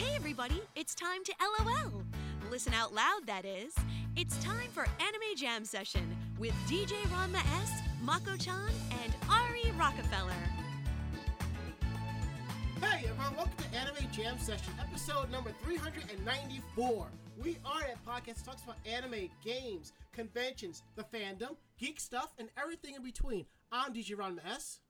Hey, everybody, it's time to LOL. Listen out loud, that is. It's time for Anime Jam Session with DJ Ranma S, Mako chan, and Ari Rockefeller. Hey everyone, welcome to Anime Jam Session, episode number 394. We are a podcast that talks about anime, games, conventions, the fandom, geek stuff, and everything in between. I'm DJ Ranma S.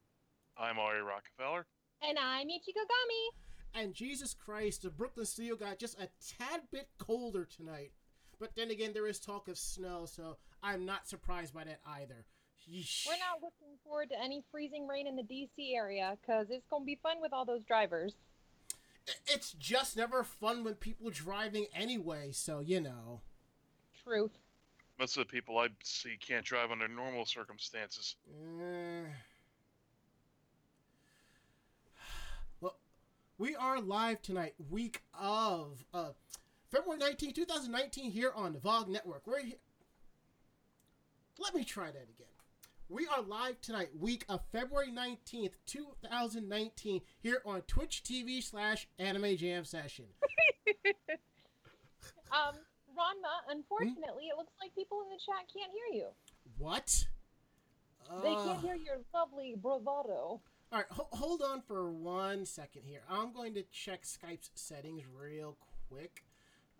I'm Ari Rockefeller. And I'm Ichigo Gami. And Jesus Christ, the Brooklyn studio got just a tad bit colder tonight. But then again, there is talk of snow, so I'm not surprised by that either. Yeesh. We're not looking forward to any freezing rain in the DC area because it's going to be fun with all those drivers. It's just never fun when people driving anyway, so you know. Truth. Most of the people I see can't drive under normal circumstances. Eh. We are live tonight, week of uh, February 19, 2019, here on the VOG Network. We're here. Let me try that again. We are live tonight, week of February 19th, 2019, here on Twitch TV slash Anime Jam Session. Um, Ranma, unfortunately, it looks like people in the chat can't hear you. What? They Uh, can't hear your lovely bravado. All right, ho- hold on for one second here. I'm going to check Skype's settings real quick.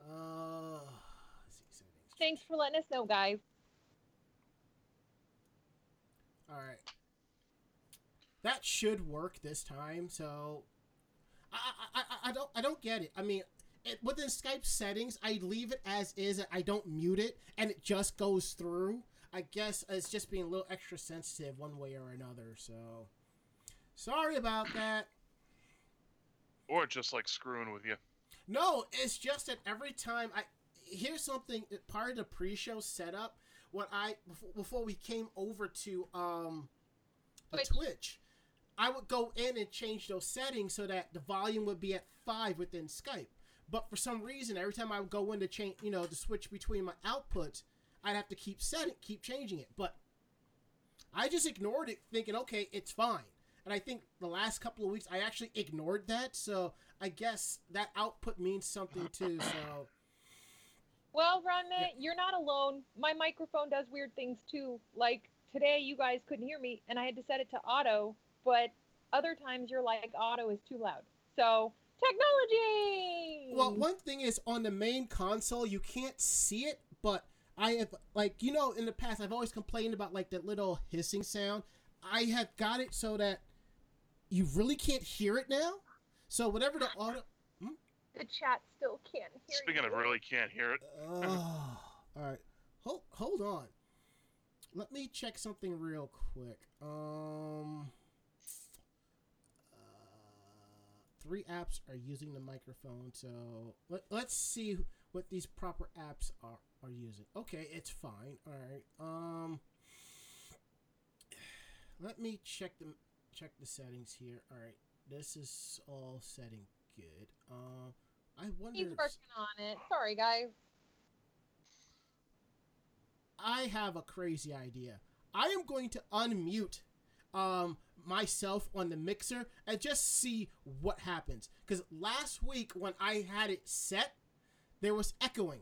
Uh, see settings. Thanks for letting us know, guys. All right, that should work this time. So, I I, I, I don't I don't get it. I mean, it, within Skype settings, I leave it as is. I don't mute it, and it just goes through. I guess it's just being a little extra sensitive one way or another. So, sorry about that. Or just like screwing with you. No, it's just that every time I here's something part of the pre-show setup when I before, before we came over to um the Twitch. Twitch, I would go in and change those settings so that the volume would be at five within Skype. But for some reason, every time I would go in to change, you know, to switch between my outputs, I'd have to keep setting, keep changing it. But I just ignored it, thinking, okay, it's fine. And I think the last couple of weeks, I actually ignored that. So I guess that output means something too. So Well, Ranma, Yeah. you're not alone. My microphone does weird things too. Like today, you guys couldn't hear me, and I had to set it to auto. But other times, you're like, auto is too loud. So technology. Well, one thing is on the main console you can't see it, but I have like you know in the past I've always complained about like that little hissing sound. I have got it so that you really can't hear it now. So whatever the auto. the chat still can't hear Speaking you. of really can't hear it, Oh, all right. Hold hold on. Let me check something real quick. Um. Uh, three apps are using the microphone, so let, let's see what these proper apps are are using. Okay, it's fine. All right. Um. Let me check the check the settings here. All right, this is all setting good. Uh, I wonder. He's working on it. Sorry, guys. I have a crazy idea. I am going to unmute um, myself on the mixer and just see what happens. Because last week when I had it set, there was echoing.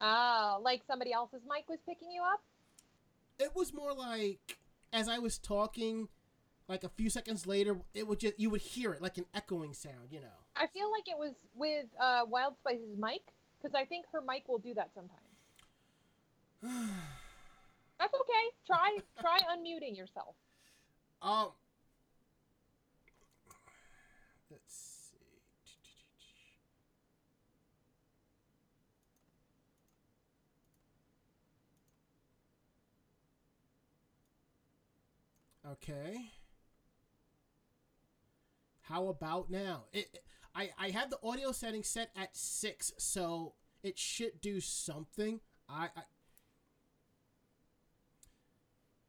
Oh, like somebody else's mic was picking you up. It was more like as I was talking, like a few seconds later, it would just you would hear it like an echoing sound. You know. I feel like it was with uh, Wild Spice's mic because I think her mic will do that sometimes. That's okay. Try try unmuting yourself. Um. Let's see. Okay. How about now? It, it- I I have the audio setting set at six, so it should do something. I, I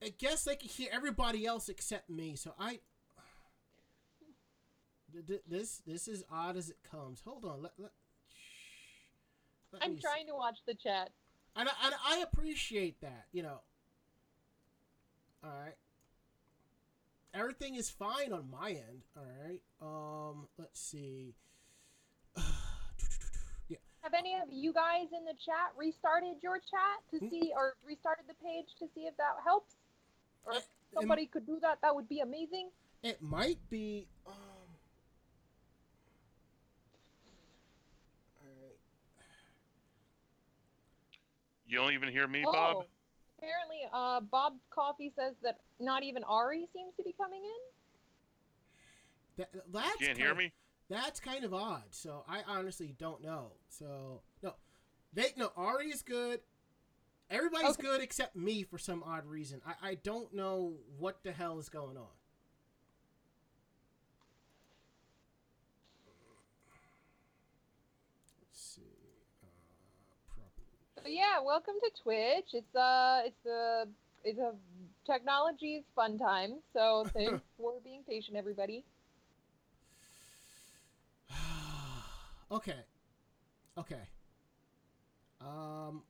I guess they can hear everybody else except me. So I. Th- th- This this is odd as it comes. Hold on. Let, let. Let I'm trying to watch the chat. And I, and I appreciate that. You know. All right. Everything is fine on my end. All right. Um. Let's see. yeah. Have any of you guys in the chat restarted your chat to Mm. see, or restarted the page to see if that helps? Or if It- somebody could do that, that would be amazing. It might be. Um, alright. You don't even hear me, oh, Bob? Apparently, uh, Bob Coffee says that not even Ari seems to be coming in. That, that's Can't hear kind- me? That's kind of odd. So I honestly don't know. So no, they no Ari is good. Everybody's Okay. good except me for some odd reason. I, I don't know what the hell is going on. Let's see. Uh, properties. Yeah, welcome to Twitch. It's uh, it's a it's a technology's fun time. So thanks for being patient, everybody. okay. Okay. Um.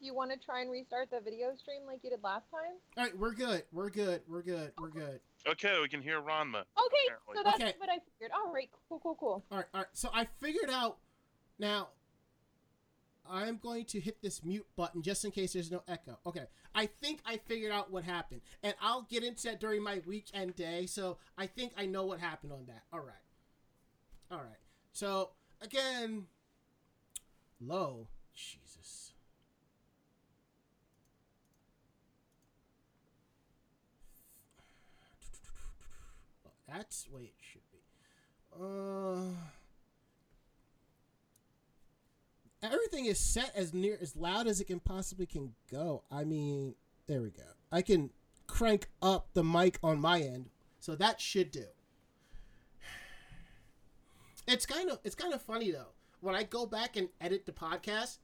You want to try and restart the video stream like you did last time? All right, we're good. We're good. We're good. We're good. Okay, we can hear Ranma. Okay, Apparently. so that's Okay. what I figured. All right, cool, cool, cool. All right, all right. So I figured out now. I'm going to hit this mute button just in case there's no echo. Okay, I think I figured out what happened, and I'll get into that during my weekend day. So I think I know what happened on that. All right, all right. So again, low. Jesus. That's way it should be. Uh, everything is set as near as loud as it can possibly can go. I mean, there we go. I can crank up the mic on my end, so that should do. It's kind of it's kind of funny though. When I go back and edit the podcast,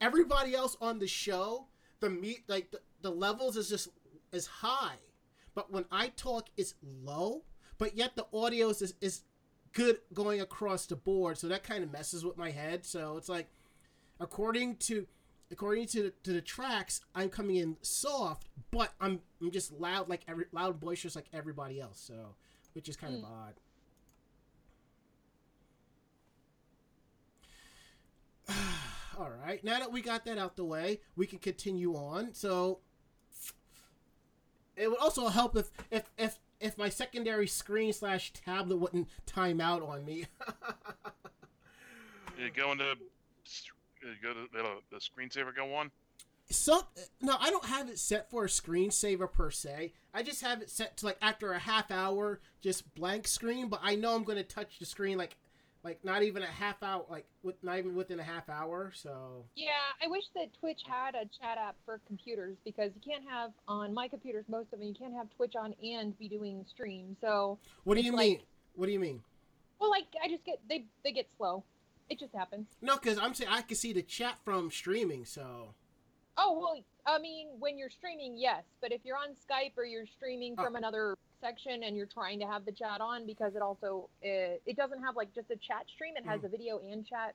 everybody else on the show, the meet like the, the levels is just is high, but when I talk, it's low. But yet the audio is is good going across the board, so that kind of messes with my head. So it's like, according to according to to the tracks, I'm coming in soft, but I'm I'm just loud like every loud boisterous like everybody else. So which is kind of hmm. odd. All right, now that we got that out the way, we can continue on. So it would also help if if if if my secondary screen slash tablet wouldn't time out on me. You go into you go to the, the screensaver go on. Some no, I don't have it set for a screensaver per se. I just have it set to like after a half hour, just blank screen. But I know I'm going to touch the screen like like not even a half hour, like with not even within a half hour. So Yeah, I wish that Twitch had a chat app for computers because you can't have on my computers most of them. You can't have Twitch on and be doing stream. So, what do It's you like- mean? What do you mean? well, like I just get they they get slow. It just happens. No, because I'm saying I can see the chat from streaming. So Oh well, I mean, when you're streaming, yes, but if you're on Skype or you're streaming Oh. from another section and you're trying to have the chat on because it also it, it doesn't have like just a chat stream. It has Mm. a video and chat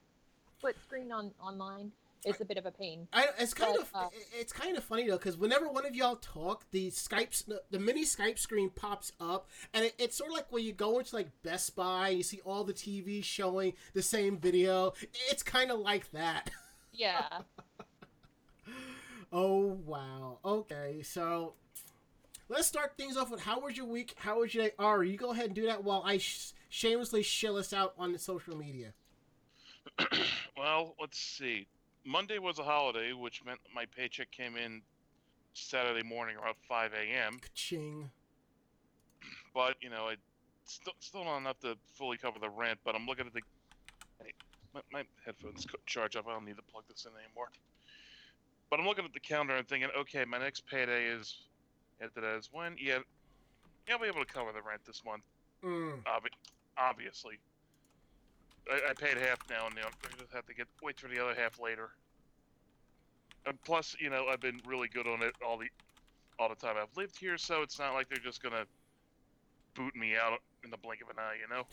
split screen on online. It's a bit of a pain. I, it's kind But, of uh, it's kind of funny though because whenever one of y'all talk, the Skype the, the mini Skype screen pops up, and it, it's sort of like when you go into like Best Buy, you see all the TVs showing the same video. It's kind of like that. Yeah. oh wow. Okay, so let's start things off with how was your week? How was your day? Ari, you go ahead and do that while I sh- shamelessly shill us out on the social media. well, let's see. Monday was a holiday, which meant my paycheck came in Saturday morning around 5 a.m. Ching. But you know, I still still not enough to fully cover the rent. But I'm looking at the hey, my, my headphones charge up. I don't need to plug this in anymore. But I'm looking at the calendar and thinking, okay, my next payday is after that is when? Yeah, yeah, I'll be able to cover the rent this month. Mm. Obvi- obviously. I, I paid half now, and now I just have to get wait for the other half later. And plus, you know, I've been really good on it all the all the time I've lived here, so it's not like they're just gonna boot me out in the blink of an eye, you know.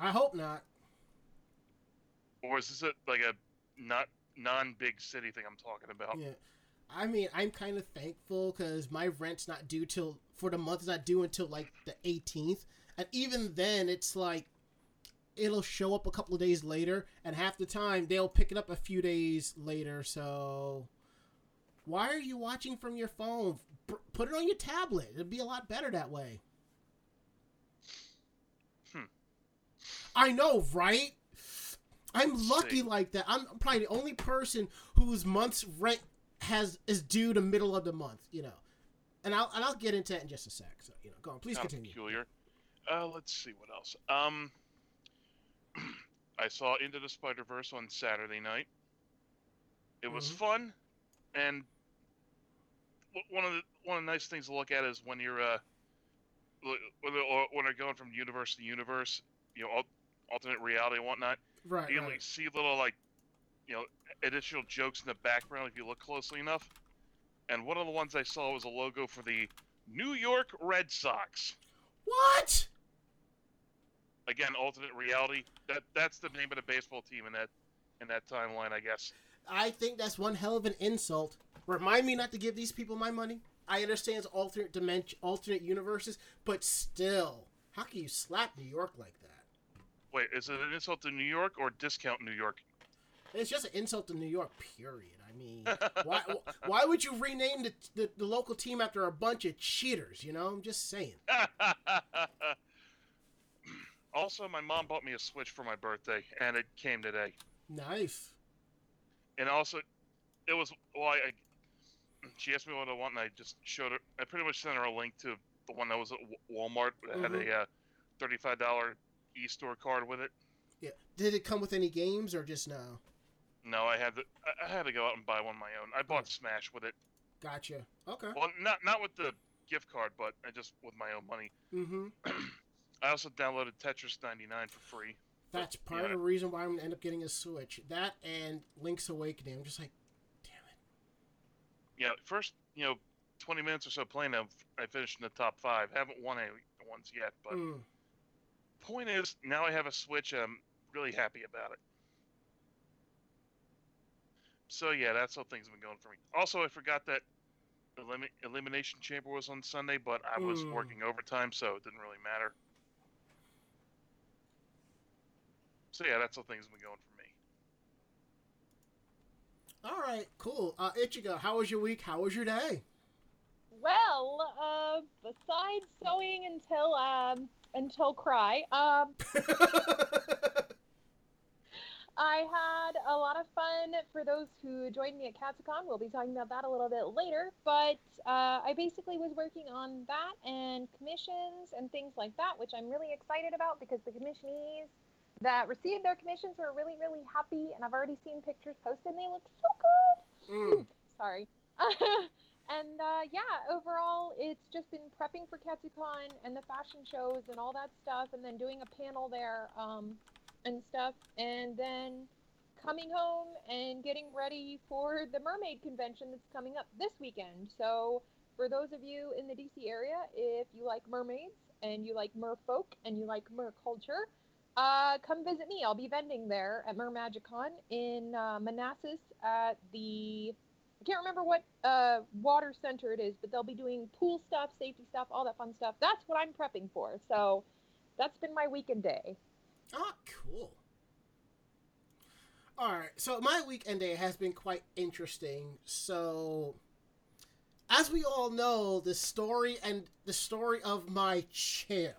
I hope not. Or is this a, like a not non big city thing I'm talking about? Yeah. I mean, I'm kind of thankful because my rent's not due till for the month. It's not due until like the 18th, and even then, it's like it'll show up a couple of days later, and half the time they'll pick it up a few days later. So, why are you watching from your phone? Put it on your tablet. It'd be a lot better that way. Hmm. I know, right? I'm lucky see. like that. I'm probably the only person whose month's rent has is due the middle of the month. You know, and I'll and I'll get into that in just a sec. So you know, go on. Please Sounds continue. peculiar. Uh, let's see what else. Um, I saw Into the Spider Verse on Saturday night. It was Mhm. fun, and one of the one of the nice things to look at is when you're uh, when they're, when they're going from universe to universe, you know, alternate reality and whatnot. Right. You right. see little like, you know, additional jokes in the background if you look closely enough. And one of the ones I saw was a logo for the New York Red Sox. What? Again alternate reality that that's the name of the baseball team in that in that timeline i guess I think that's one hell of an insult. Remind me not to give these people my money. I understand it's alternate dimension, alternate universes, but still, how can you slap New York like that? wait is it an insult to new york or discount new york It's just an insult to New York. Period. I mean, why? Why would you rename the, the the local team after a bunch of cheaters? You know, I'm just saying. also my mom bought me a switch for my birthday and it came today Nice. and also it was well I, she asked me what i want and i just showed her i pretty much sent her a link to the one that was at walmart that had Mhm. a uh, $35 e-store card with it Yeah. Did it come with any games or just no? no i had to I- had to go out and buy one of my own i bought smash with it Gotcha. Okay. Well, not not with the gift card, but I just with my own money. Mm-hmm. I also downloaded Tetris 99 for free. That's part Yeah. of the reason why I'm gonna end up getting a Switch. That and Link's Awakening. I'm just like, damn it. Yeah, first you know 20 minutes or so playing, I've, I finished in the top five. Haven't won any ones yet, but Mm. point is now I have a Switch. I'm really happy about it. So yeah, that's how things have been going for me. Also, I forgot that Elim- Elimination Chamber was on Sunday, but I was Mm. working overtime, so it didn't really matter. So yeah, that's how things have been going for me. All right, cool. Uh, Ichigo, how was your week? How was your day? Well, uh, besides sewing until um until cry, um, I had a lot of fun for those who joined me at Katsucon. We'll be talking about that a little bit later. But uh, I basically was working on that and commissions and things like that, which I'm really excited about because the commissionees that received their commissions were really, really happy. And I've already seen pictures posted and they look so good. Mm. Sorry. and uh, yeah, overall, it's just been prepping for Katsucon and the fashion shows and all that stuff, and then doing a panel there um, and stuff, and then coming home and getting ready for the mermaid convention that's coming up this weekend. So, for those of you in the DC area, if you like mermaids and you like merfolk and you like mer culture, uh, come visit me. I'll be vending there at Mermagicon in uh, Manassas at the I can't remember what uh, water center it is, but they'll be doing pool stuff, safety stuff, all that fun stuff. That's what I'm prepping for. So that's been my weekend day. Ah, cool. All right, so my weekend day has been quite interesting. So, as we all know, the story and the story of my chair.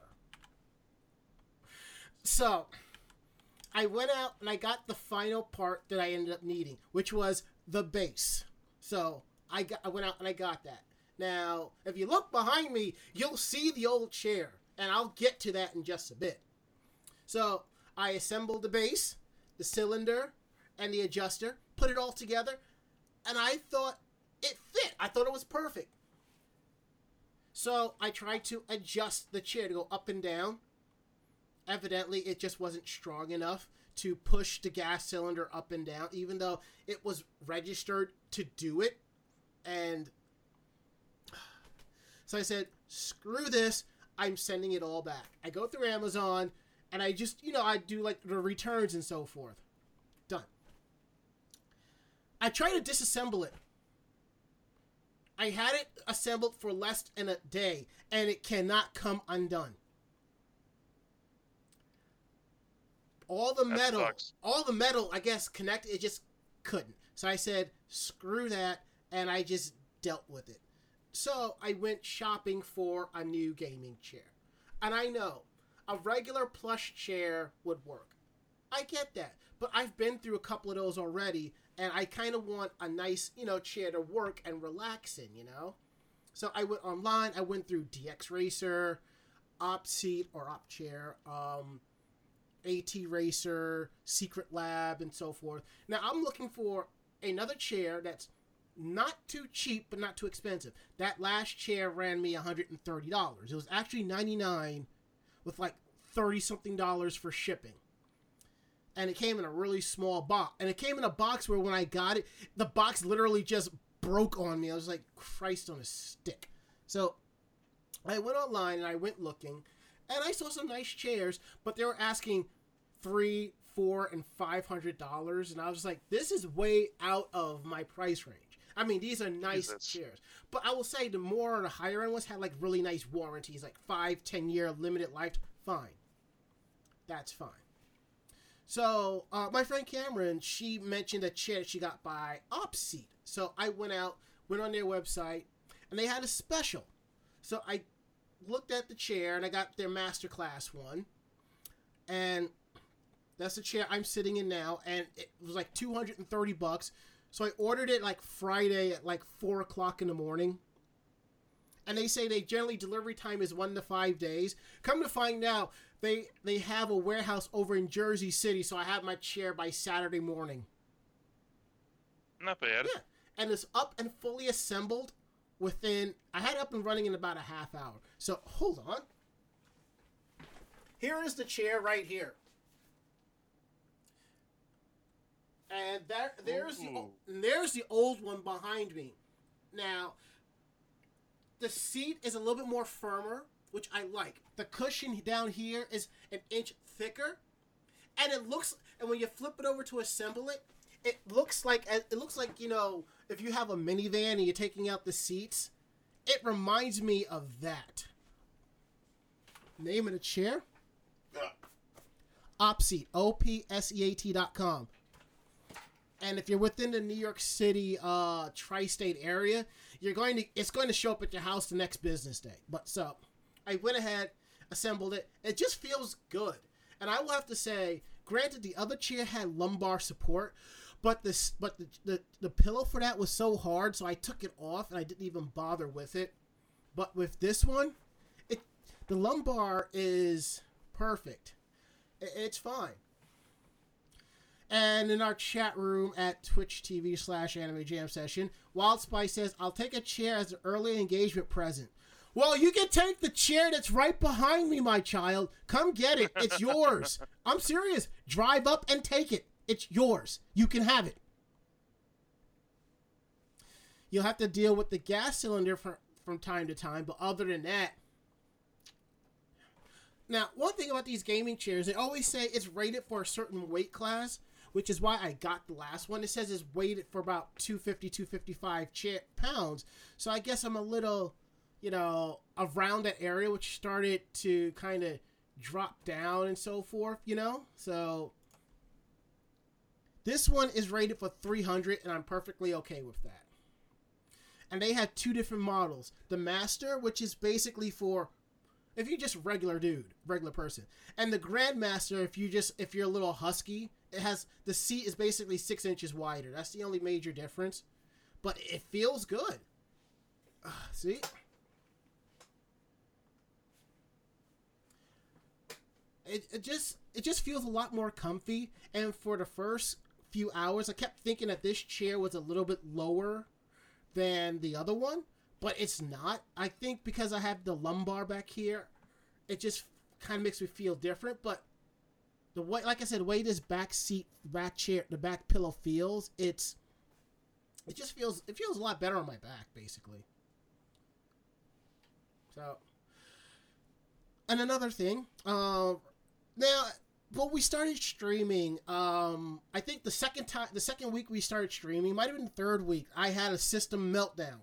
So, I went out and I got the final part that I ended up needing, which was the base. So, I got I went out and I got that. Now, if you look behind me, you'll see the old chair, and I'll get to that in just a bit. So I assembled the base, the cylinder, and the adjuster, put it all together, and I thought it fit. I thought it was perfect. So I tried to adjust the chair to go up and down. Evidently, it just wasn't strong enough to push the gas cylinder up and down, even though it was registered to do it. And so I said, screw this. I'm sending it all back. I go through Amazon and I just, you know, I do like the returns and so forth. Done. I try to disassemble it. I had it assembled for less than a day and it cannot come undone. All the That metal, sucks. all the metal, I guess, connected. It just couldn't. So I said, screw that, and I just dealt with it. So I went shopping for a new gaming chair, and I know a regular plush chair would work. I get that, but I've been through a couple of those already, and I kind of want a nice, you know, chair to work and relax in, you know. So I went online. I went through DX Racer, Op Seat or Op Chair, um, AT Racer, Secret Lab, and so forth. Now I'm looking for another chair that's not too cheap but not too expensive. That last chair ran me $130. It was actually 99 with like 30 something dollars for shipping. And it came in a really small box. And it came in a box where when I got it, the box literally just broke on me. I was like, Christ on a stick. So I went online and I went looking, and I saw some nice chairs, but they were asking three, four, and five hundred dollars, and I was like, this is way out of my price range. I mean, these are nice Jesus. chairs, but I will say the more the higher end ones had like really nice warranties, like five, ten year limited life. Fine, that's fine. So uh, my friend Cameron, she mentioned a chair she got by Opseat. So I went out, went on their website, and they had a special. So I looked at the chair and I got their masterclass one, and that's the chair I'm sitting in now, and it was like 230 bucks. So I ordered it like Friday at like four o'clock in the morning. And they say they generally delivery time is one to five days. Come to find out, they they have a warehouse over in Jersey City, so I have my chair by Saturday morning. Not bad. Yeah, and it's up and fully assembled within. I had it up and running in about a half hour. So hold on. Here is the chair right here, and there there's the there's the old one behind me. Now, the seat is a little bit more firmer, which I like. The cushion down here is an inch thicker, and it looks. And when you flip it over to assemble it, it looks like it looks like you know if you have a minivan and you're taking out the seats, it reminds me of that. Name of the chair? Opseat, O P S E A T dot com. And if you're within the New York City uh, tri-state area, you're going to it's going to show up at your house the next business day. But so, I went ahead, assembled it. It just feels good. And I will have to say, granted, the other chair had lumbar support, but this but the, the the pillow for that was so hard, so I took it off and I didn't even bother with it. But with this one, it the lumbar is perfect. I- It's fine. And in our chat room at Twitch TV slash Anime Jam Session, Wild Spice says, "I'll take a chair as an early engagement present." Well, you can take the chair that's right behind me, my child. Come get it. It's yours. I'm serious. Drive up and take it. It's yours. You can have it. You'll have to deal with the gas cylinder from, from time to time, but other than that. Now, one thing about these gaming chairs, they always say it's rated for a certain weight class, which is why I got the last one. It says it's weighted for about 250, 255 chair, pounds. So I guess I'm a little, you know, around that area, which started to kind of drop down and so forth, you know? So this one is rated for 300, and I'm perfectly okay with that. And they have two different models. The Master, which is basically for if you're just regular dude, regular person, and the Grandmaster, if you just if you're a little husky, it has the seat is basically six inches wider. That's the only major difference, but it feels good. Uh, see. It, it just it just feels a lot more comfy and for the first few hours i kept thinking that this chair was a little bit lower than the other one but it's not i think because i have the lumbar back here it just kind of makes me feel different but the way like i said the way this back seat back chair the back pillow feels it's it just feels it feels a lot better on my back basically. So and another thing uh, now well we started streaming um i think the second time the second week we started streaming might have been the third week i had a system meltdown.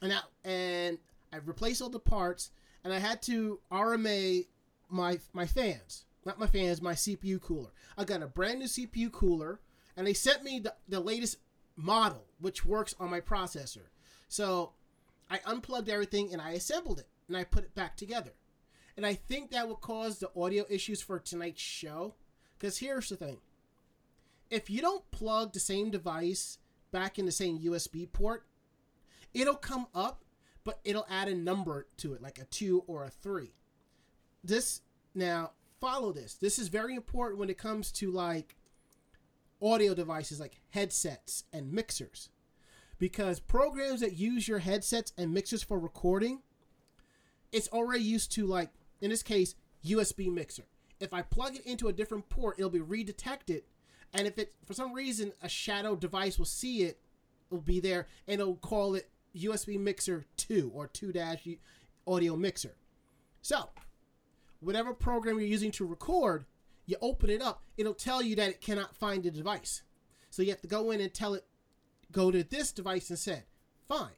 And I, and i replaced all the parts and i had to rma my my fans not my fans, my CPU cooler. I got a brand new CPU cooler, and they sent me the, the latest model, which works on my processor. So I unplugged everything and I assembled it and I put it back together. And I think that will cause the audio issues for tonight's show. Because here's the thing if you don't plug the same device back in the same USB port, it'll come up, but it'll add a number to it, like a two or a three. This, now, follow this. This is very important when it comes to like audio devices like headsets and mixers. Because programs that use your headsets and mixers for recording, it's already used to like, in this case, USB mixer. If I plug it into a different port, it'll be redetected and if it for some reason a shadow device will see it, it'll be there and it'll call it USB mixer 2 or 2 dash audio mixer. So, whatever program you're using to record, you open it up, it'll tell you that it cannot find the device. So you have to go in and tell it, go to this device instead. Fine.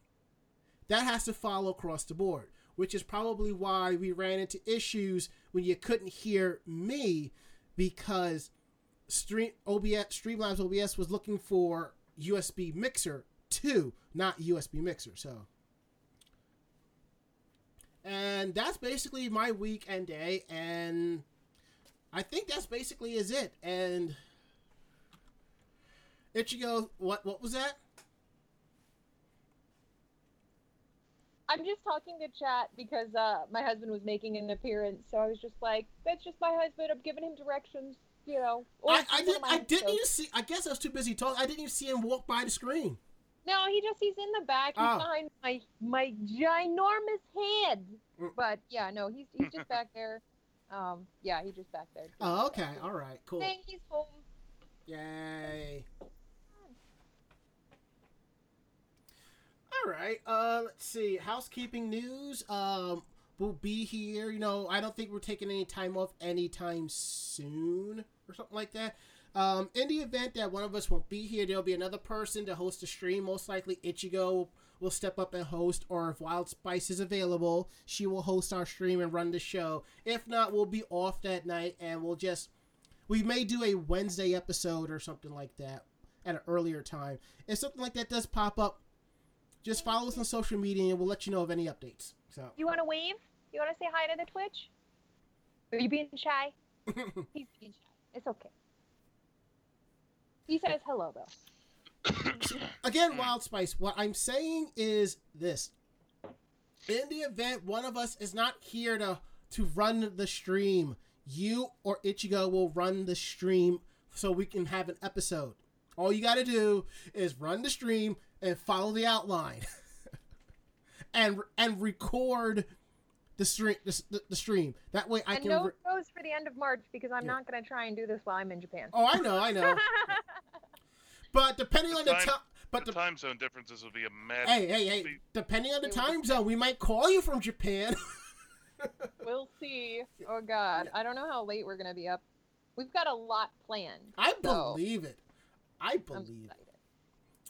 That has to follow across the board, which is probably why we ran into issues when you couldn't hear me because Stream OBS Streamlabs OBS was looking for USB mixer 2, not USB mixer. So and that's basically my week and day and I think that's basically is it. And Ichigo, what what was that? I'm just talking to chat because uh, my husband was making an appearance, so I was just like, "That's just my husband. I'm giving him directions." you know. I, I didn't. I didn't even see. I guess I was too busy talking. I didn't even see him walk by the screen. No, he just he's in the back. He's oh. behind my my ginormous head. Mm. But yeah, no, he's he's just back there. Um, yeah, he's just back there. Oh, okay, all right, cool. Hey, he's home. Yay. All right. Uh, let's see. Housekeeping news. Um, we'll be here. You know, I don't think we're taking any time off anytime soon or something like that. Um, in the event that one of us won't be here, there'll be another person to host the stream. Most likely, Ichigo will step up and host, or if Wild Spice is available, she will host our stream and run the show. If not, we'll be off that night and we'll just. We may do a Wednesday episode or something like that at an earlier time. If something like that does pop up, just follow us on social media and we'll let you know of any updates. So. You want to wave? You want to say hi to the Twitch? Are you being shy? He's being shy. It's okay. He says hello though. Again, Wild Spice. What I'm saying is this: in the event one of us is not here to to run the stream, you or Ichigo will run the stream so we can have an episode. All you got to do is run the stream and follow the outline, and and record the stream the, the stream that way i and can no re- goes for the end of march because i'm yeah. not going to try and do this while i'm in japan oh i know i know but depending the on time, the time but the, the, time zone differences will be a mad hey hey hey depending on the time zone we might call you from japan. We'll see. Oh god. I don't know how late we're going to be up. We've got a lot planned i so believe it. I believe it.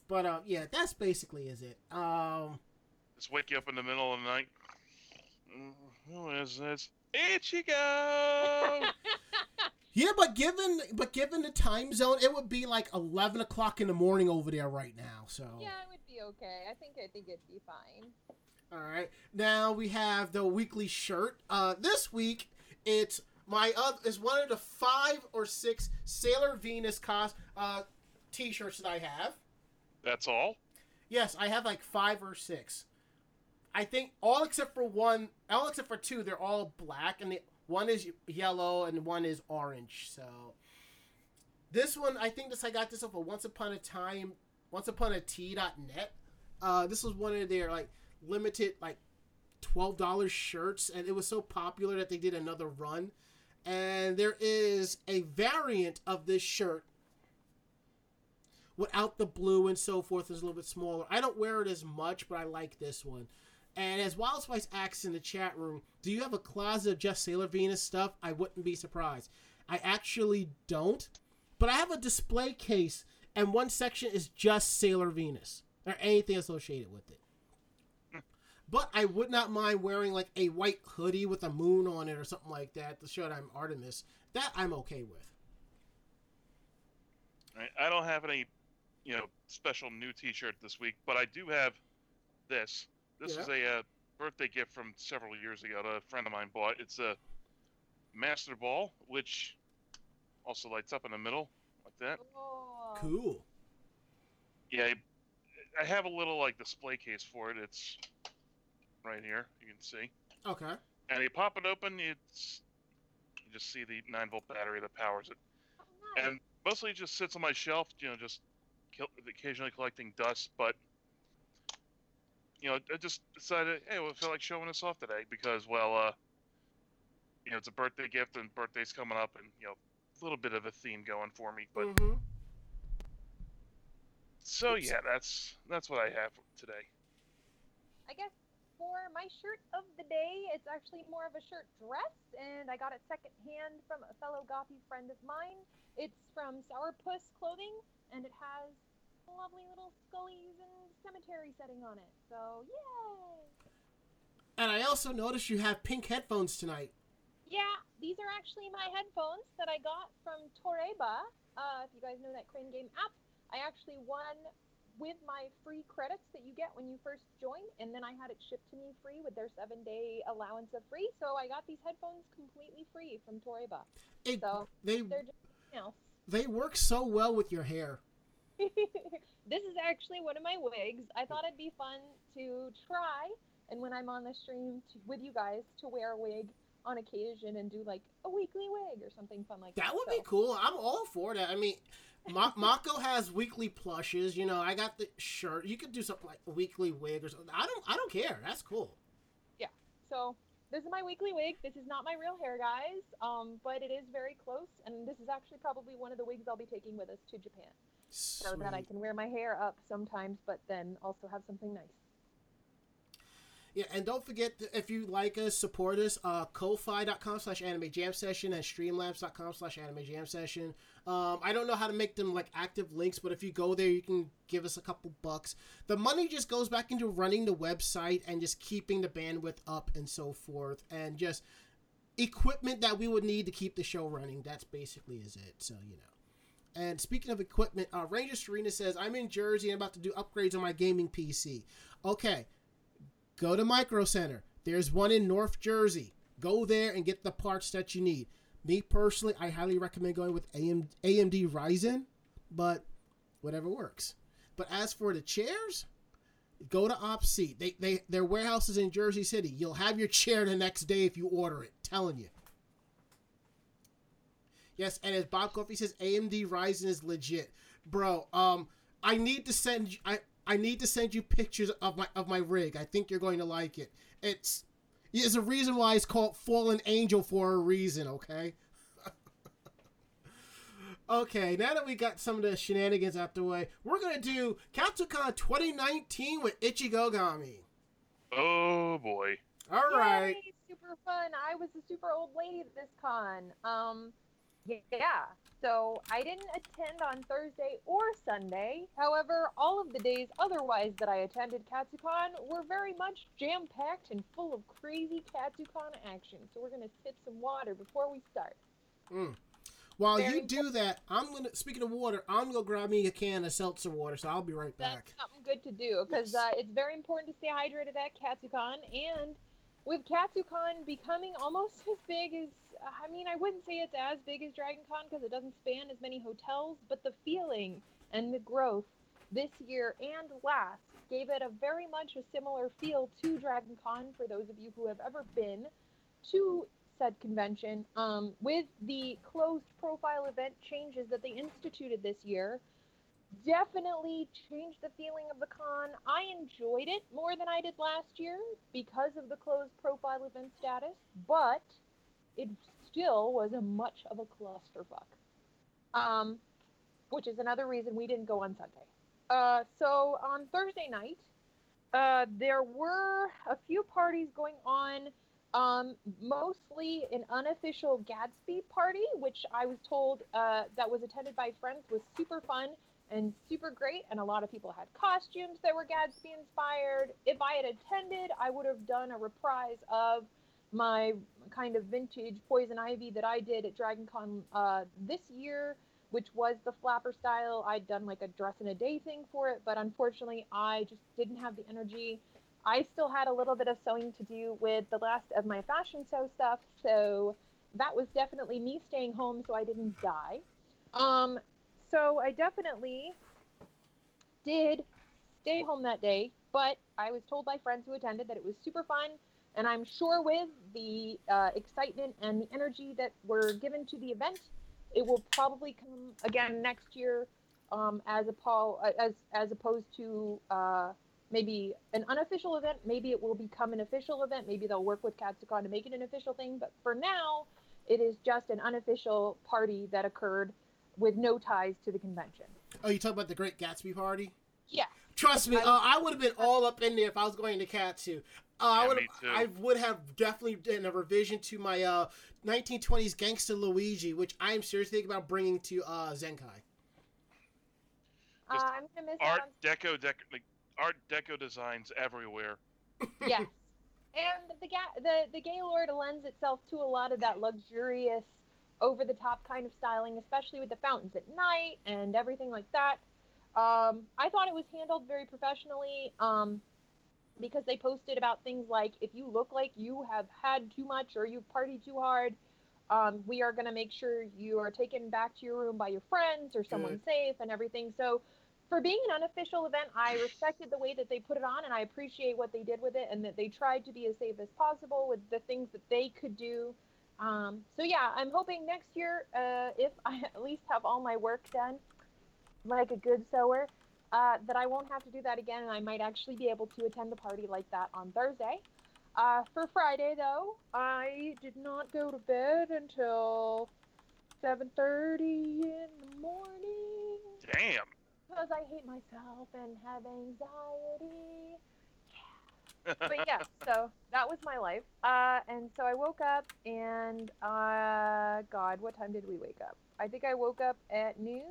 but uh yeah that's basically is it. Um just wake you up in the middle of the night. Who is this? Ichigo! yeah, but given but given the time zone, it would be like eleven o'clock in the morning over there right now. So yeah, it would be okay. I think I think it'd be fine. All right. Now we have the weekly shirt. Uh, this week it's my uh, is one of the five or six Sailor Venus cost uh t-shirts that I have. That's all. Yes, I have like five or six. I think all except for one, all except for two, they're all black, and the one is yellow and one is orange. So this one, I think this I got this off of Once Upon a Time, Once Upon a T.net. Uh, this was one of their like limited like twelve dollars shirts, and it was so popular that they did another run. And there is a variant of this shirt without the blue and so forth. is a little bit smaller. I don't wear it as much, but I like this one. And as Wild Spice asks in the chat room, do you have a closet of just Sailor Venus stuff? I wouldn't be surprised. I actually don't, but I have a display case, and one section is just Sailor Venus or anything associated with it. But I would not mind wearing like a white hoodie with a moon on it or something like that to show that I'm Artemis. That I'm okay with. I don't have any, you know, special new T-shirt this week, but I do have this. This Yeah. is a uh, birthday gift from several years ago that a friend of mine bought. It's a Master Ball, which also lights up in the middle like that. Oh. Cool. Yeah, I, I have a little like display case for it. It's right here. You can see. Okay. And you pop it open, it's you just see the nine volt battery that powers it. Oh, nice. and mostly it just sits on my shelf, you know, just occasionally collecting dust. But you know, I just decided, hey, well, I feel like showing this off today because, well, uh, you know, it's a birthday gift and birthday's coming up, and you know, a little bit of a theme going for me. But hmm so Oops. yeah, that's that's what I have today. I guess for my shirt of the day, it's actually more of a shirt dress, and I got it secondhand from a fellow gothy friend of mine. It's from Sourpuss Clothing, and it has lovely little scullies and cemetery setting on it. So yay! And I also noticed you have pink headphones tonight. Yeah, these are actually my headphones that I got from Toreba. Uh, if you guys know that crane game app, I actually won with my free credits that you get when you first join, and then I had it shipped to me free with their seven day allowance of free. So I got these headphones completely free from Toreba. It, So they they're just, you know. they work so well with your hair. this is actually one of my wigs. I thought it'd be fun to try, and when I'm on the stream to, with you guys, to wear a wig on occasion and do like a weekly wig or something fun like that. That would So- be cool. I'm all for that. I mean, Ma- Mako has weekly plushes. You know, I got the shirt. You could do something like a weekly wig or something. I don't. I don't care. That's cool. Yeah. So this is my weekly wig. This is not my real hair, guys. Um, but it is very close, and this is actually probably one of the wigs I'll be taking with us to Japan, so that I can wear my hair up sometimes, but then also have something nice. Yeah, and don't forget if you like us, support us. Uh, Ko-fi.com slash anime jam session and streamlabs.com slash anime jam session. Um, I don't know how to make them like active links, but if you go there, you can give us a couple bucks. The money just goes back into running the website and just keeping the bandwidth up and so forth, and just equipment that we would need to keep the show running. That's basically is it. So you know. And speaking of equipment, uh, Ranger Serena says I'm in Jersey and about to do upgrades on my gaming PC. Okay, go to Micro Center. There's one in North Jersey. Go there and get the parts that you need. Me personally, I highly recommend going with AM, AMD Ryzen, but whatever works. But as for the chairs, go to OpSeat. They, they, their warehouse is in Jersey City. You'll have your chair the next day if you order it. Telling you. Yes, and as Bob Coffey says, AMD Ryzen is legit, bro. Um, I need to send you, I I need to send you pictures of my of my rig. I think you're going to like it. It's there's a reason why it's called Fallen Angel for a reason. Okay. okay, now that we got some of the shenanigans out the way, we're gonna do Katsucon 2019 with Ichigogami. Oh boy. All right. Yay, super fun. I was a super old lady at this con. Um, yeah. So I didn't attend on Thursday or Sunday. However, all of the days otherwise that I attended KatsuCon were very much jam packed and full of crazy KatsuCon action. So we're gonna sip some water before we start. Mm. While Very you do that, I'm gonna. Speaking of water, I'm gonna grab me a can of seltzer water. So I'll be right back. That's something good to do because uh, it's very important to stay hydrated at KatsuCon. And with KatsuCon becoming almost as big as, I mean, I wouldn't say it's as big as DragonCon because it doesn't span as many hotels, but the feeling and the growth this year and last gave it a very much a similar feel to DragonCon for those of you who have ever been to said convention. Um, with the closed profile event changes that they instituted this year, definitely changed the feeling of the con. I enjoyed it more than I did last year because of the closed profile event status, but it still was a much of a clusterfuck. Um, which is another reason we didn't go on Sunday. Uh, so on Thursday night, uh, there were a few parties going on. Um, mostly an unofficial Gatsby party, which I was told uh, that was attended by friends was super fun and super great. And a lot of people had costumes that were Gatsby inspired. If I had attended, I would have done a reprise of my kind of vintage Poison Ivy that I did at Dragon Con uh, this year, which was the flapper style. I'd done like a dress in a day thing for it, but unfortunately, I just didn't have the energy. I still had a little bit of sewing to do with the last of my fashion show stuff, so that was definitely me staying home so I didn't die. Um, so I definitely did stay home that day, but I was told by friends who attended that it was super fun. And I'm sure with the uh, excitement and the energy that were given to the event, it will probably come again next year um, as a as as opposed to uh, maybe an unofficial event. Maybe it will become an official event. Maybe they'll work with Katsucon to make it an official thing. But for now, it is just an unofficial party that occurred with no ties to the convention. Oh, you talk about the Great Gatsby party? Yeah. Trust me, uh, I would have been all up in there if I was going to Katsu. Uh, I would. I would have definitely done a revision to my uh, 1920s Gangsta Luigi, which I am seriously thinking about bringing to uh, Zenkai. Uh, Just I'm gonna miss Art out Deco, dec- like Art Deco designs everywhere. yes. And the ga- the the Gaylord lends itself to a lot of that luxurious, over the top kind of styling, especially with the fountains at night and everything like that. Um, I thought it was handled very professionally um, because they posted about things like if you look like you have had too much or you've partied too hard, um, we are going to make sure you are taken back to your room by your friends or someone Good. safe and everything. So for being an unofficial event, I respected the way that they put it on, and I appreciate what they did with it, and that they tried to be as safe as possible with the things that they could do. Um, so yeah, I'm hoping next year, uh, if I at least have all my work done, like a good sewer, uh, that I won't have to do that again, and I might actually be able to attend a party like that on Thursday. Uh, for Friday, though, I did not go to bed until 7:30 in the morning Damn. because I hate myself and have anxiety. But yeah, so that was my life. Uh, and so I woke up and uh, God, what time did we wake up? I think I woke up at noon.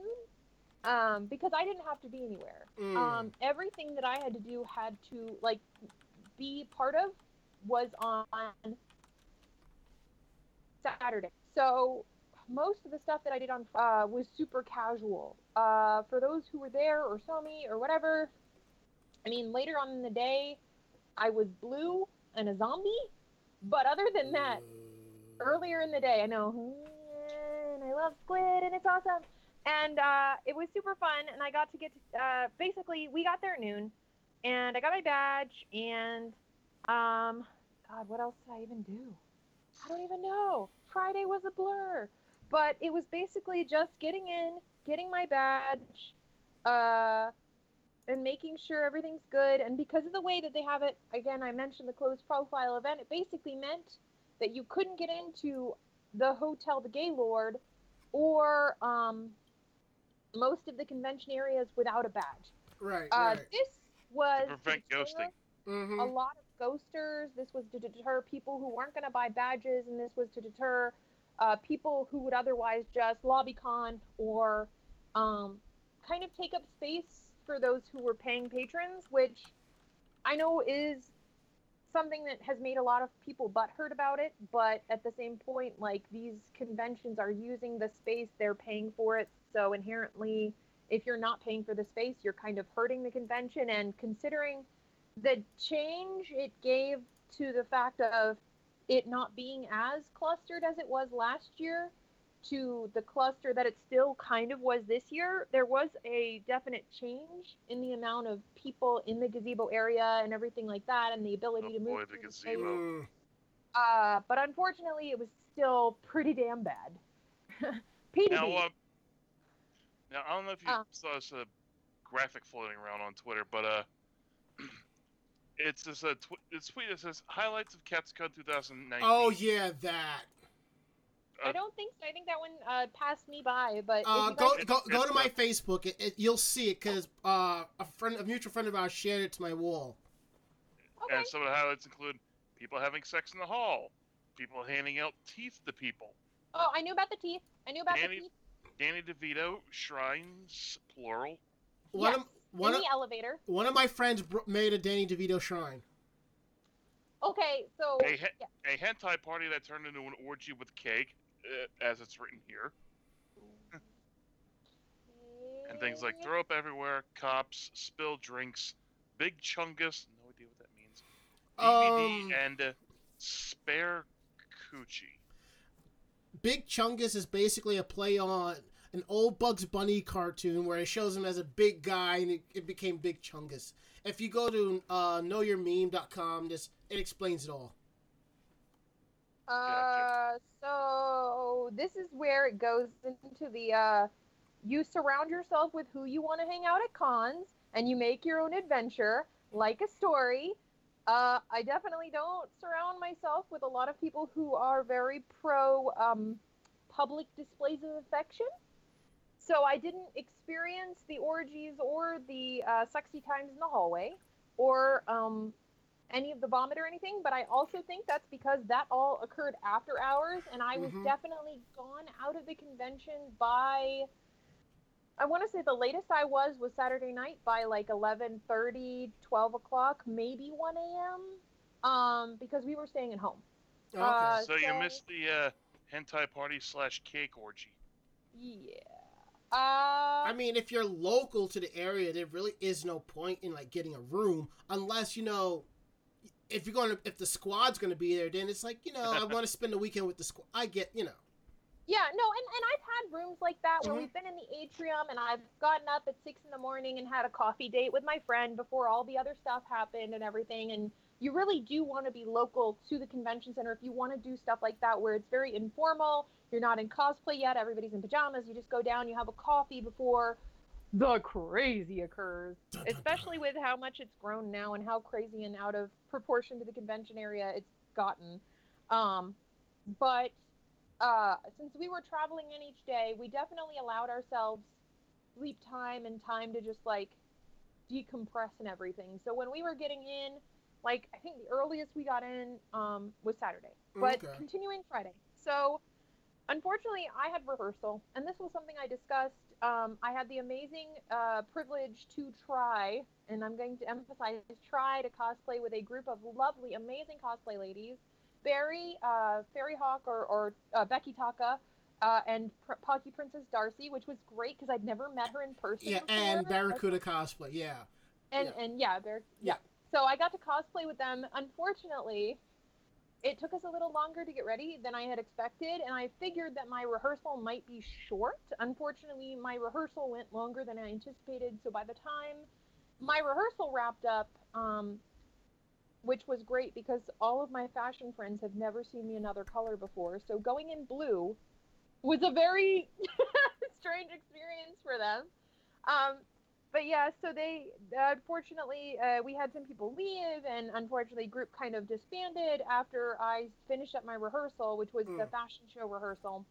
Um, because I didn't have to be anywhere. Mm. Um, everything that I had to do had to like be part of was on Saturday. So most of the stuff that I did on uh, was super casual. Uh, for those who were there or saw me or whatever, I mean, later on in the day, I was blue and a zombie. But other than that, earlier in the day, I know, "Mm, and I love squid and it's awesome. And uh, it was super fun. And I got to get to, uh, basically, we got there at noon and I got my badge. And, um, God, what else did I even do? I don't even know. Friday was a blur. But it was basically just getting in, getting my badge, uh, and making sure everything's good. And because of the way that they have it, again, I mentioned the closed profile event, it basically meant that you couldn't get into the hotel, the Gaylord, or um, most of the convention areas without a badge. Right, Uh, right. This was To prevent deter ghosting. hmm a lot of ghosters. This was to deter people who weren't going to buy badges, and this was to deter uh, people who would otherwise just lobby con or um, kind of take up space for those who were paying patrons, which I know is something that has made a lot of people butthurt about it. But at the same point, like these conventions are using the space, they're paying for it. So inherently, if you're not paying for the space, you're kind of hurting the convention. And considering the change it gave to the fact of it not being as clustered as it was last year to the cluster that it still kind of was this year, there was a definite change in the amount of people in the gazebo area and everything like that, and the ability Oh to move. boy, the gazebo. space. Mm. Uh, but unfortunately, it was still pretty damn bad. P2B. Now, uh, now I don't know if you Uh. saw this uh, graphic floating around on Twitter, but uh, it's this uh, tw- this tweet that says highlights of Katsucon 2019. Oh yeah, that. I don't think so. I think that one uh, passed me by, but Uh, go guys- go go to my Facebook. It, it, you'll see it because uh, a friend, a mutual friend of ours, shared it to my wall. okay. And some of the highlights include people having sex in the hall, people handing out teeth to people, Oh, I knew about the teeth. I knew about Danny- the teeth. Danny DeVito shrines plural, one yes, of one in of the elevator. one of my friends br- made a Danny DeVito shrine. Okay, so A, he- yeah. a hentai party that turned into an orgy with cake, uh, as it's written here, and things like throw up everywhere, cops, spill drinks, big chungus, no idea what that means, DVD, Um, and uh, spare coochie. Big Chungus is basically a play on an old Bugs Bunny cartoon where it shows him as a big guy and it, it became Big Chungus. If you go to uh, knowyourmeme.com, this it explains it all. Uh, so this is where it goes into the uh, you surround yourself with who you want to hang out at cons, and you make your own adventure, like a story. Uh, I definitely don't surround myself with a lot of people who are very pro um, public displays of affection. So I didn't experience the orgies or the uh, sexy times in the hallway, or um, any of the vomit or anything, but I also think that's because that all occurred after hours, and I was Mhm. definitely gone out of the convention by. I want to say the latest I was was Saturday night by like 11:30, 12 o'clock, maybe 1 a.m. Um, because we were staying at home. Okay. Uh, So you missed the uh, hentai party slash cake orgy. Yeah. Uh, I mean, if you're local to the area, there really is no point in like getting a room unless you know if you're going to if the squad's going to be there. Then it's like you know I want to spend the weekend with the squad. I get you know. Yeah, no, and, and I've had rooms like that where Mhm. we've been in the atrium and I've gotten up at six in the morning and had a coffee date with my friend before all the other stuff happened and everything. And you really do want to be local to the convention center if you want to do stuff like that where it's very informal. You're not in cosplay yet, everybody's in pajamas. You just go down, you have a coffee before the crazy occurs. Especially with how much it's grown now and how crazy and out of proportion to the convention area it's gotten. Um, but uh, since we were traveling in each day, we definitely allowed ourselves sleep time and time to just like decompress and everything. So when we were getting in, like I think the earliest we got in um, was Saturday, but Okay. continuing Friday. So unfortunately, I had rehearsal, and this was something I discussed. Um, I had the amazing uh, privilege to try, and I'm going to emphasize try to cosplay with a group of lovely, amazing cosplay ladies. Barry, uh, Fairy Hawk, or, or uh, Becky Taka, uh, and Pr- Pocky Princess Darcy, which was great because I'd never met her in person. Yeah, before. and Barracuda cosplay. Yeah. And Yeah. and yeah, Bar- Yeah. yeah. So I got to cosplay with them. Unfortunately, it took us a little longer to get ready than I had expected, and I figured that my rehearsal might be short. Unfortunately, my rehearsal went longer than I anticipated. So by the time my rehearsal wrapped up, um, which was great because all of my fashion friends have never seen me another color before. So going in blue was a very strange experience for them. Um, but yeah, so they unfortunately uh, we had some people leave, and unfortunately, group kind of disbanded after I finished up my rehearsal, which was the Mm. fashion show rehearsal.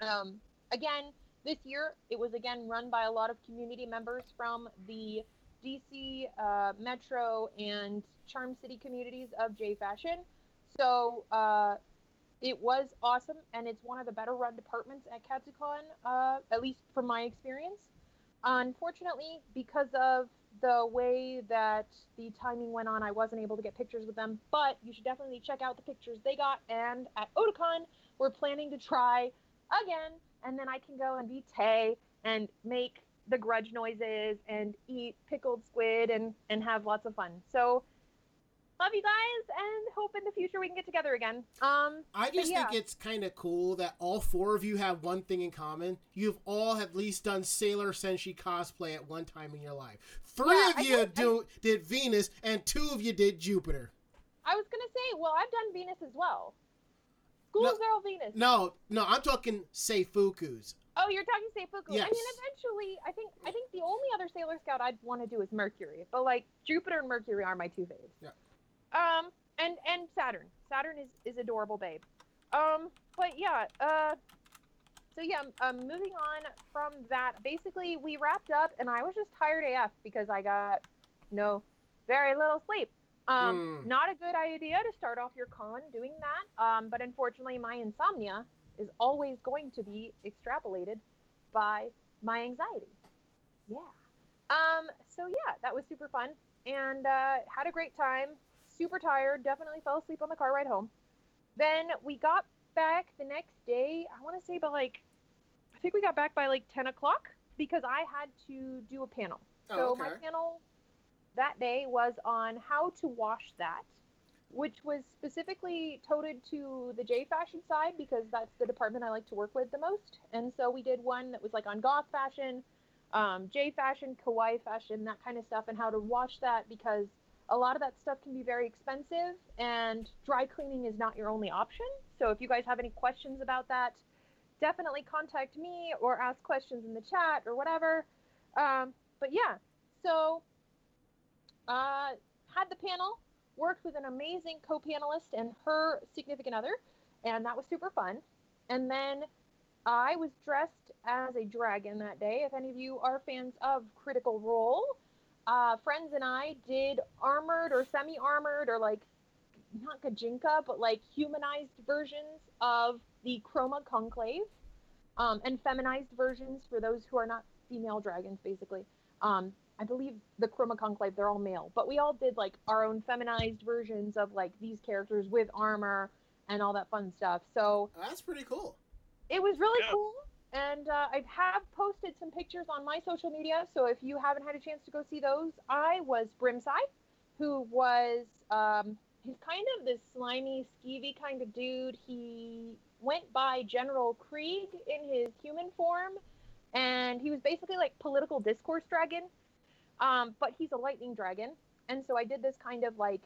Um, again, this year it was again run by a lot of community members from the DC uh, Metro and Charm City communities of J Fashion. So uh, it was awesome, and it's one of the better run departments at Katsucon, uh, at least from my experience. Unfortunately, because of the way that the timing went on, I wasn't able to get pictures with them. But you should definitely check out the pictures they got. And at Otakon, we're planning to try again, and then I can go and be Tay and make the grudge noises and eat pickled squid and and have lots of fun. So love you guys and hope in the future we can get together again. Um I just yeah. think it's kind of cool that all four of you have one thing in common. You've all at least done Sailor Senshi cosplay at one time in your life. Three Yeah, of I you think- I- did Venus, and two of you did Jupiter. I was gonna say, well, I've done Venus as well. Schoolgirl Venus. No, no, I'm talking Seifuku's. Oh, you're talking Seifuku. I mean, eventually, I think I think the only other Sailor Scout I'd want to do is Mercury, but like Jupiter and Mercury are my two faves. Yeah. Um, and and Saturn. Saturn is is adorable, babe. Um, but yeah. Uh, so yeah. Um, moving on from that, basically we wrapped up, and I was just tired AF because I got no very little sleep. Um, Mm. not a good idea to start off your con doing that. Um, but unfortunately, my insomnia is always going to be extrapolated by my anxiety. Yeah. Um, so yeah, that was super fun and uh, had a great time. Super tired, definitely fell asleep on the car ride home. Then we got back the next day. I want to say by like, I think we got back by like 10 o'clock because I had to do a panel. Oh, so my panel that day was on how to wash that, which was specifically toted to the J fashion side because that's the department I like to work with the most. And so we did one that was like on goth fashion, um, J fashion, kawaii fashion, that kind of stuff, and how to wash that because a lot of that stuff can be very expensive and dry cleaning is not your only option. So if you guys have any questions about that, definitely contact me or ask questions in the chat or whatever. Um, but yeah, so uh, had the panel, worked with an amazing co-panelist and her significant other, and that was super fun. And then I was dressed as a dragon that day. If any of you are fans of Critical Role, uh, friends and I did armored or semi-armored or like not Gijinka, but like humanized versions of the Chroma Conclave, um, and feminized versions for those who are not female dragons, basically. Um, I believe the Chroma Conclave, they're all male, but we all did like our own feminized versions of like these characters with armor and all that fun stuff. So That's pretty cool. it was really Yeah. cool. And uh, I have posted some pictures on my social media. So if you haven't had a chance to go see those, I was Brimscythe, who was um, he's kind of this slimy, skeevy kind of dude. He went by General Krieg in his human form, and he was basically like political discourse dragon. Um, but he's a lightning dragon, and so I did this kind of like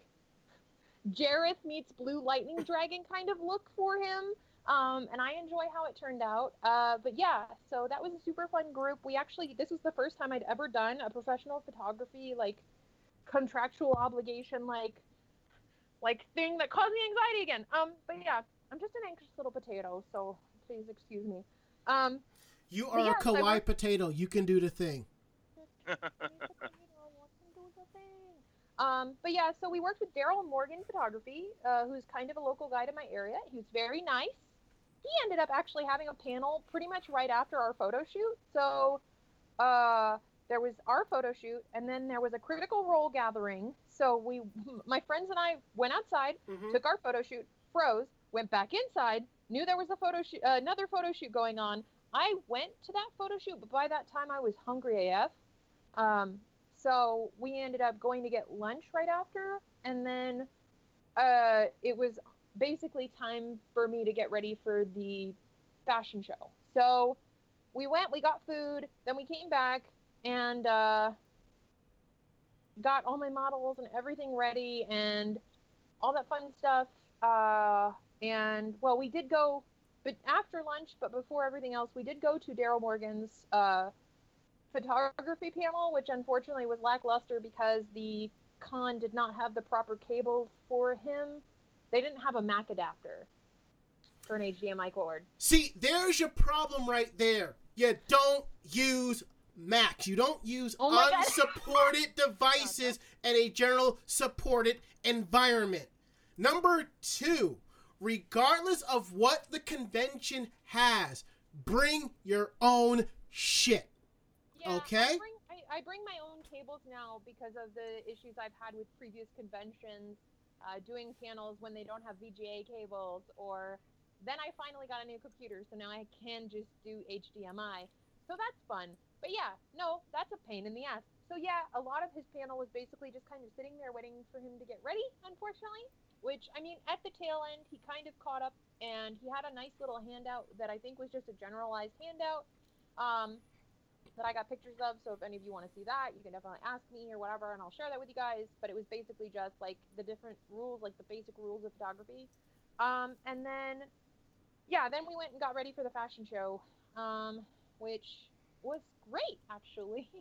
Jareth meets Blue Lightning Dragon kind of look for him. Um, and I enjoy how it turned out. Uh, but yeah, so that was a super fun group. We actually, this was the first time I'd ever done a professional photography, like contractual obligation, like, like thing that caused me anxiety again. Um, but yeah, I'm just an anxious little potato, so please excuse me. Um, You are yeah, a kawaii worked- potato. You can do the thing. Um, but yeah, so we worked with Daryl Morgan Photography, uh, who's kind of a local guy to my area. He was very nice. He ended up actually having a panel pretty much right after our photo shoot. So uh, there was our photo shoot, and then there was a critical role gathering. So we, my friends and I, went outside, Mhm. took our photo shoot, froze, went back inside, knew there was a photo shoot, uh, another photo shoot going on. I went to that photo shoot, but by that time I was hungry AF. Um, so we ended up going to get lunch right after, and then uh, it was basically time for me to get ready for the fashion show. So we went, we got food, then we came back and uh, got all my models and everything ready and all that fun stuff. Uh, and well, we did go, but after lunch, but before everything else, we did go to Daryl Morgan's uh, photography panel, which unfortunately was lackluster because the con did not have the proper cables for him. They didn't have a Mac adapter for an HDMI cord. See, there's your problem right there. You don't use Macs. You don't use Oh unsupported devices in a general supported environment. Number two, regardless of what the convention has, bring your own shit. Okay. I bring, I, I bring my own cables now because of the issues I've had with previous conventions, uh, doing panels when they don't have VGA cables, or then I finally got a new computer, so now I can just do HDMI. So that's fun. But yeah, no, that's a pain in the ass. So yeah, a lot of his panel was basically just kind of sitting there waiting for him to get ready, unfortunately. Which, I mean, at the tail end, he kind of caught up and he had a nice little handout that I think was just a generalized handout. Um, that I got pictures of. So if any of you want to see that, you can definitely ask me or whatever, and I'll share that with you guys. But it was basically just like the different rules, like the basic rules of photography. Um, and then, yeah, then we went and got ready for the fashion show, um, which was great actually.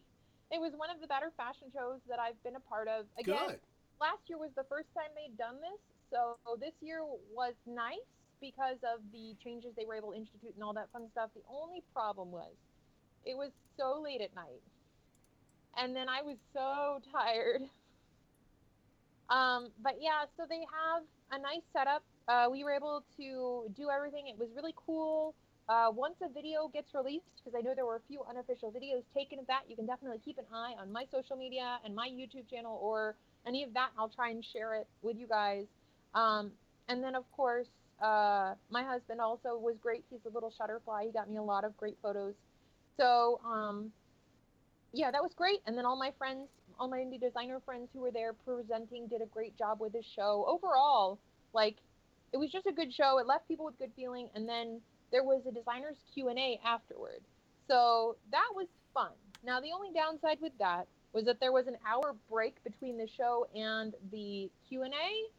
It was one of the better fashion shows that I've been a part of. Again, Good. last year was the first time they'd done this, so this year was nice because of the changes they were able to institute and all that fun stuff. The only problem was it was so late at night, and then I was so tired. Um, but yeah, so they have a nice setup. Uh, we were able to do everything. It was really cool. uh, once a video gets released, because I know there were a few unofficial videos taken of that, you can definitely keep an eye on my social media and my YouTube channel or any of that. I'll try and share it with you guys. Um, and then, of course, uh, my husband also was great. He's a little shutterfly. He got me a lot of great photos. So, um, yeah, that was great. And then all my friends, all my indie designer friends who were there presenting did a great job with the show. Overall, like, it was just a good show. It left people with good feeling. And then there was a designer's Q&A afterward. So that was fun. Now, the only downside with that was that there was an hour break between the show and the Q&A.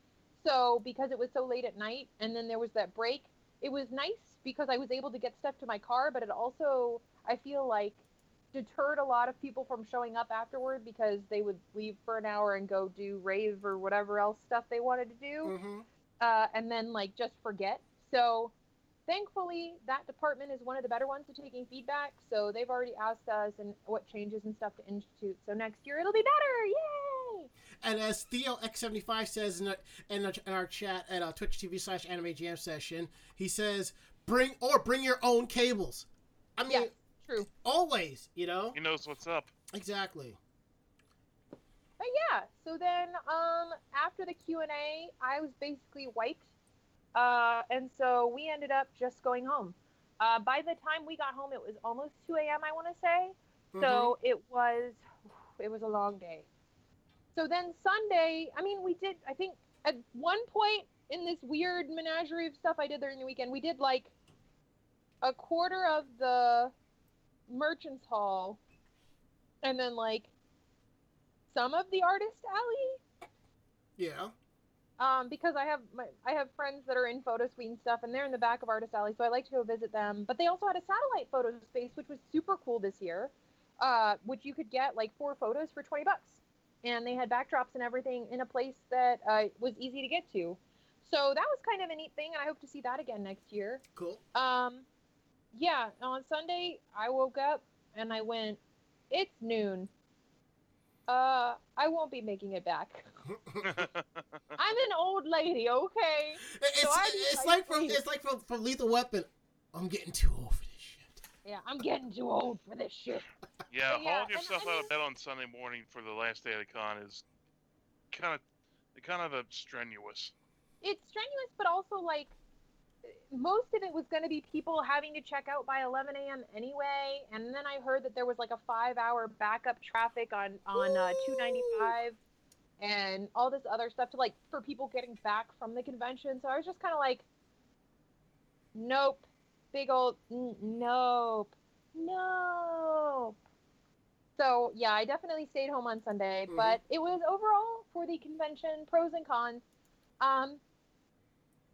So because it was so late at night and then there was that break, it was nice because I was able to get stuff to my car, but it also I feel like deterred a lot of people from showing up afterward because they would leave for an hour and go do rave or whatever else stuff they wanted to do, Mm-hmm. uh, and then like just forget. So thankfully that department is one of the better ones to taking feedback. So they've already asked us and what changes and stuff to institute. So next year it'll be better. Yay! And as Theo X75 says in, our, in, our, in our chat at uh, Twitch TV slash Anime Jam session, he says, "Bring or bring your own cables." I mean, true. always, you know. He knows what's up. Exactly. But yeah, so then um, after the Q and A, I was basically wiped, uh, and so we ended up just going home. Uh, by the time we got home, it was almost 2 a.m. I want to say. So it was, it was a long day. So then Sunday, I mean, we did. I think at one point in this weird menagerie of stuff I did during the weekend, we did like a quarter of the Merchants Hall, and then like some of the Artist Alley yeah. um, because I have my I have friends that are in photo suite and stuff, and they're in the back of Artist Alley, so I like to go visit them. But they also had a satellite photo space, which was super cool this year, uh, which you could get like four photos for twenty bucks, and they had backdrops and everything in a place that uh, was easy to get to. So that was kind of a neat thing, and I hope to see that again next year. Cool. Um, yeah, on Sunday I woke up and I went, it's noon. Uh, I won't be making it back. I'm an old lady, okay? It's, I- it's I like from it's like from, from Lethal Weapon. I'm getting too old for this shit. Yeah, I'm getting too old for this shit. Yeah, But yeah, hauling yourself I out of bed on Sunday morning for the last day of the con is kind of kind of a strenuous. It's strenuous, but also like most of it was going to be people having to check out by 11 a.m. anyway, and then I heard that there was like a five-hour backup traffic on on uh, 295 and all this other stuff to like for people getting back from the convention. So I was just kind of like, nope, big old n- nope, nope. So yeah, I definitely stayed home on Sunday, Mhm. but it was overall for the convention pros and cons. Um,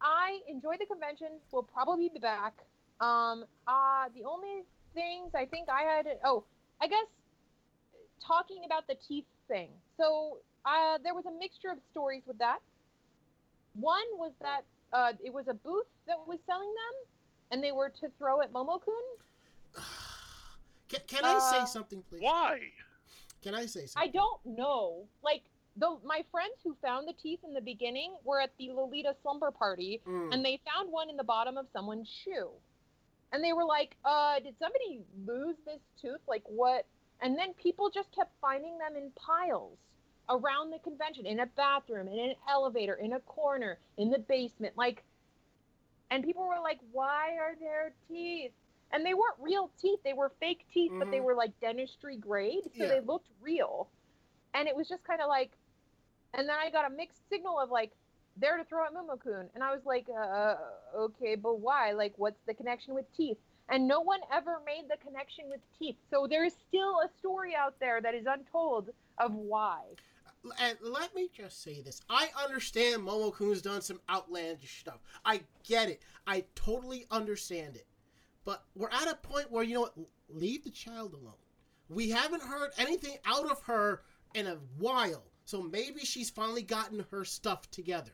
I enjoyed the convention. We'll probably be back. Um, uh, the only things I think I had, oh, I guess talking about the teeth thing. So uh, there was a mixture of stories with that. One was that uh, it was a booth that was selling them, and they were to throw at Momokun. Can, can I say Uh, something, please? Why? Can I say something? I don't know. Like the my friends who found the teeth in the beginning were at the Lolita slumber party, Mm. and they found one in the bottom of someone's shoe. And they were like, uh, did somebody lose this tooth? Like what? And then people just kept finding them in piles around the convention, in a bathroom, in an elevator, in a corner, in the basement. Like, and people were like, why are there teeth? And they weren't real teeth. They were fake teeth, but they Mhm. were like dentistry grade. So Yeah. they looked real. And it was just kind of like, and then I got a mixed signal of like, there to throw at Momokun. And I was like, uh, okay, but why? Like, what's the connection with teeth? And no one ever made the connection with teeth. So there is still a story out there that is untold of why. And let me just say this. I understand Momokun's done some outlandish stuff. I get it. I totally understand it. But we're at a point where, you know what? Leave the child alone. We haven't heard anything out of her in a while. So maybe she's finally gotten her stuff together.